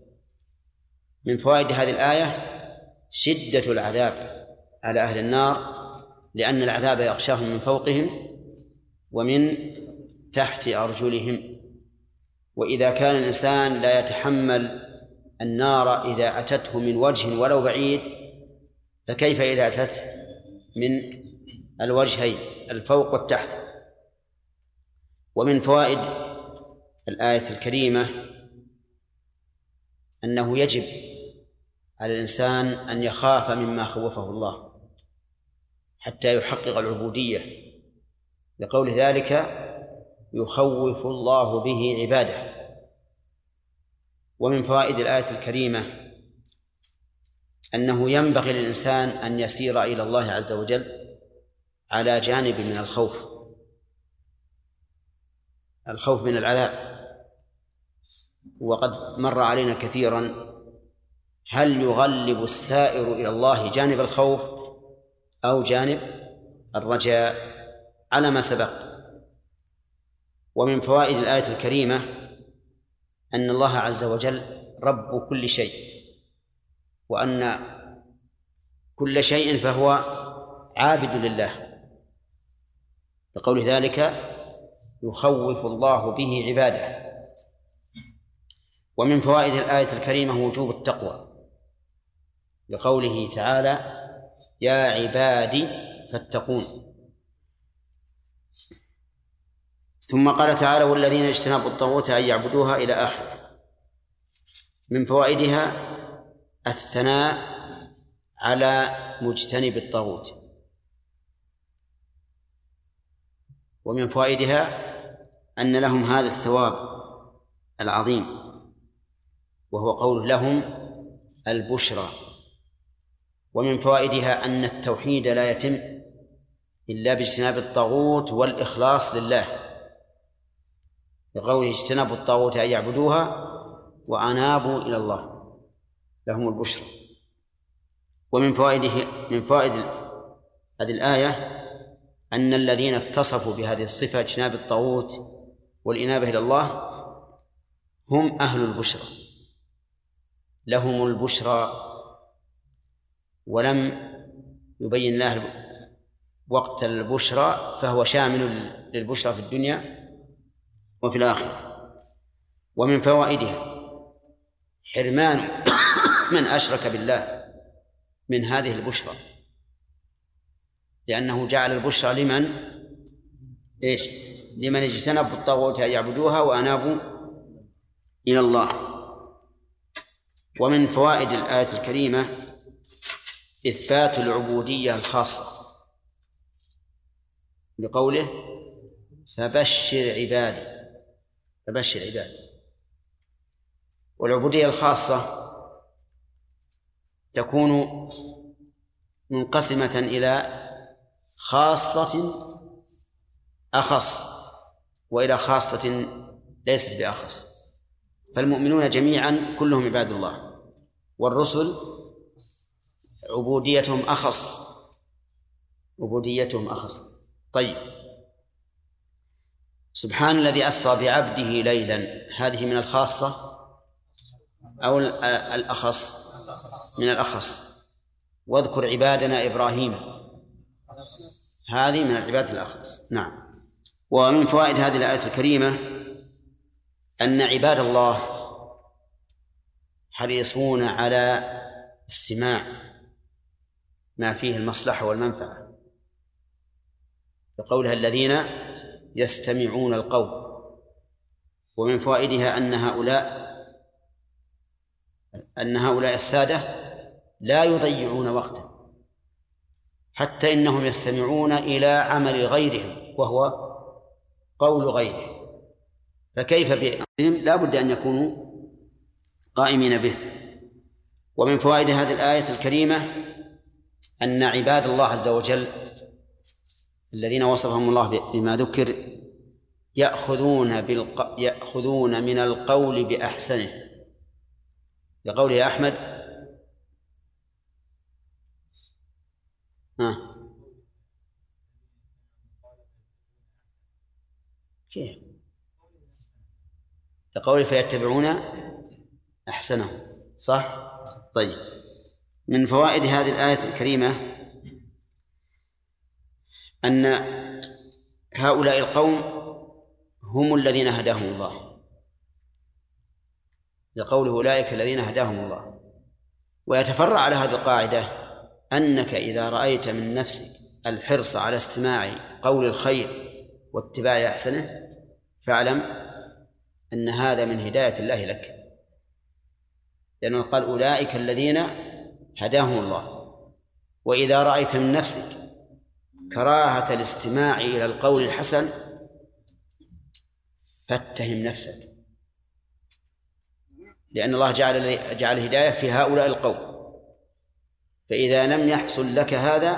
من فوائد هذه الآية شدة العذاب. على أهل النار لأن العذاب يغشاهم من فوقهم ومن تحت أرجلهم. وإذا كان الإنسان لا يتحمل النار إذا أتته من وجه ولو بعيد فكيف إذا أتته من الوجهين الفوق والتحت؟ ومن فوائد الآية الكريمة أنه يجب على الإنسان أن يخاف مما خوفه الله. حتى يحقق العبودية. لقول ذلك يخوف الله به عباده. ومن فوائد الآية الكريمة أنه ينبغي للإنسان أن يسير إلى الله عز وجل على جانب من الخوف. الخوف من العذاب. وقد مر علينا كثيرا هل يغلب السائر إلى الله جانب الخوف أو جانب الرجاء على ما سبق. ومن فوائد الآية الكريمة أن الله عز وجل رب كل شيء وأن كل شيء فهو عابد لله. لقول ذلك يخوف الله به عباده. ومن فوائد الآية الكريمة وجوب التقوى لقوله تعالى يا عبادي فاتقون. ثم قال تعالى والذين اجتنبوا الطاغوت أن يعبدوها إلى آخره من فوائدها الثناء على مجتنب الطاغوت. ومن فوائدها أن لهم هذا الثواب العظيم وهو قول لهم البشرى. ومن فوائدها أن التوحيد لا يتم إلا باجتناب الطاغوت والإخلاص لله لقوله اجتنبوا الطاغوت أن يعبدوها وأنابوا إلى الله لهم البشرى. ومن فوائده من فوائد هذه الآية أن الذين اتصفوا بهذه الصفة اجتناب الطاغوت والإنابة إلى الله هم أهل البشرى لهم البشرى. ولم يبين الله وقت البشرى فهو شامل للبشرى في الدنيا وفي الآخرة. ومن فوائدها حرمان من أشرك بالله من هذه البشرى. لأنه جعل البشرى لمن؟ إيش؟ لمن اجتنبوا الطاغوت أن يعبدوها وأنابوا إلى الله. ومن فوائد الآية الكريمة إثبات العبودية الخاصة. بقوله فبشر عبادي فبشر عبادي. والعبودية الخاصة تكون منقسمة إلى خاصة أخص وإلى خاصة ليست بأخص. فالمؤمنون جميعا كلهم عباد الله والرسل عبوديتهم أخص. عبوديتهم أخص. طيب. سبحان الذي أسرى بعبده ليلا. هذه من الخاصة؟ أو الأخص. من الأخص. واذكر عبادنا إبراهيم. هذه من العباد الأخص. نعم. ومن فوائد هذه الآية الكريمة أن عباد الله حريصون على استماع ما فيه المصلحة والمنفعة. لقولها الذين يستمعون القول ومن فوائدها أن هؤلاء أن هؤلاء السادة لا يضيعون وقتا حتى إنهم يستمعون إلى عمل غيرهم وهو قول غيره فكيف بهم لا بد أن يكونوا قائمين به. ومن فوائد هذه الآية الكريمة أن عباد الله عز وجل الذين وصفهم الله بما ذكر يأخذون بالق... يأخذون من القول بأحسنه. لقوله أحمد. ها. كيف؟ لقوله فيتبعون أحسنه صح؟ طيب. من فوائد هذه الآية الكريمة أن هؤلاء القوم هم الذين هداهم الله. لقوله أولئك الذين هداهم الله. ويتفرع على هذه القاعدة أنك إذا رأيت من نفسك الحرص على استماع قول الخير واتباع أحسنه فاعلم أن هذا من هداية الله لك. لأنه قال أولئك الذين هداهم الله. وإذا رأيت من نفسك كراهة الاستماع إلى القول الحسن فاتهم نفسك. لأن الله جعل جعل الهداية في هؤلاء القوم. فإذا لم يحصل لك هذا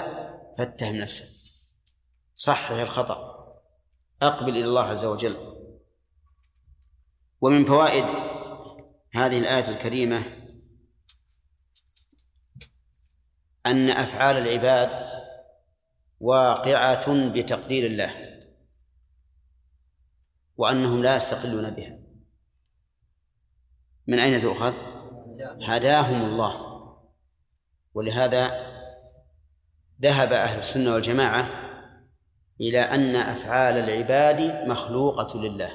فاتهم نفسك. صحح الخطأ. أقبل إلى الله عز وجل. ومن فوائد هذه الآية الكريمة أن أفعال العباد واقعة بتقدير الله وأنهم لا يستقلون بها. من أين تؤخذ؟ هداهم الله. ولهذا ذهب أهل السنة والجماعة إلى أن أفعال العباد مخلوقة لله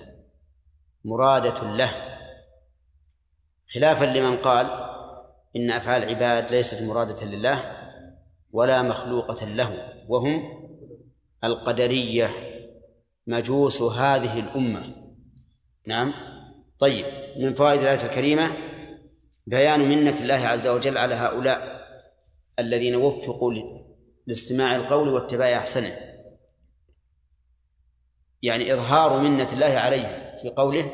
مرادة له. خلافا لمن قال إن أفعال العباد ليست مرادة لله ولا مخلوقة له وهم القدرية مجوس هذه الأمة. نعم. طيب من فوائد الآية الكريمة بيان منة الله عز وجل على هؤلاء الذين وفقوا لاستماع القول واتباع أحسنه. يعني إظهار منة الله عليهم في قوله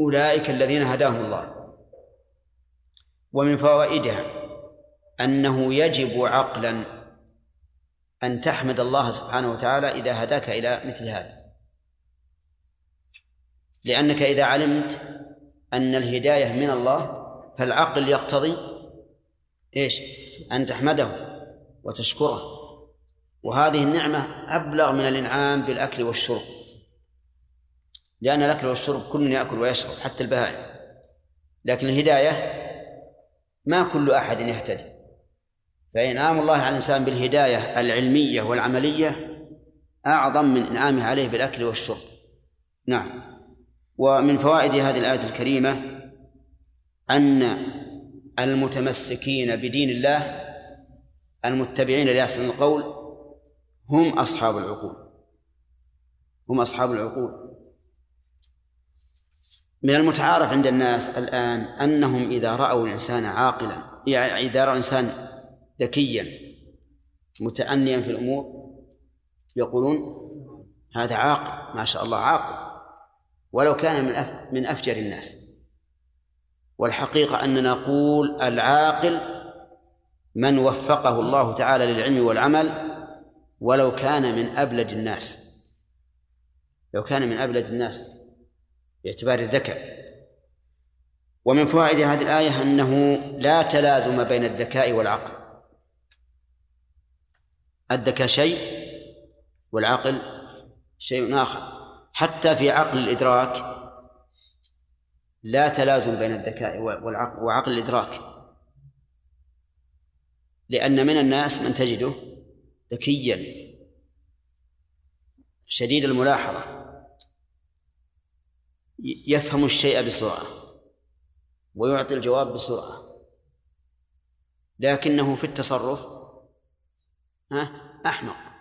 أولئك الذين هداهم الله. ومن فوائدها أنه يجب عقلا أن تحمد الله سبحانه وتعالى إذا هداك إلى مثل هذا. لأنك إذا علمت أن الهداية من الله فالعقل يقتضي إيش؟ أن تحمده وتشكره. وهذه النعمة أبلغ من الإنعام بالأكل والشرب. لأن الأكل والشرب كل يأكل ويشرب حتى البهائم. لكن الهداية ما كل أحد يهتدي. فإنعام الله على الإنسان بالهداية العلمية والعملية أعظم من إنعامه عليه بالأكل والشرب. نعم. ومن فوائد هذه الآية الكريمة أن المتمسكين بدين الله المتبعين لأحسن القول هم أصحاب العقول. هم أصحاب العقول. من المتعارف عند الناس الآن أنهم إذا رأوا الإنسان عاقلا يعني إذا رأوا إنسان ذكيا متأنيا في الأمور يقولون هذا عاقل ما شاء الله عاقل. ولو كان من من أفجر الناس. والحقيقة أننا نقول العاقل من وفقه الله تعالى للعلم والعمل ولو كان من أبلج الناس. لو كان من أبلج الناس باعتبار الذكاء. ومن فوائد هذه الآية أنه لا تلازم بين الذكاء والعقل. الذكاء شيء والعقل شيء آخر. حتى في عقل الإدراك لا تلازم بين الذكاء والعقل وعقل الإدراك. لأن من الناس من تجده ذكيا شديد الملاحظة يفهم الشيء بسرعة ويعطي الجواب بسرعة لكنه في التصرف أحمق.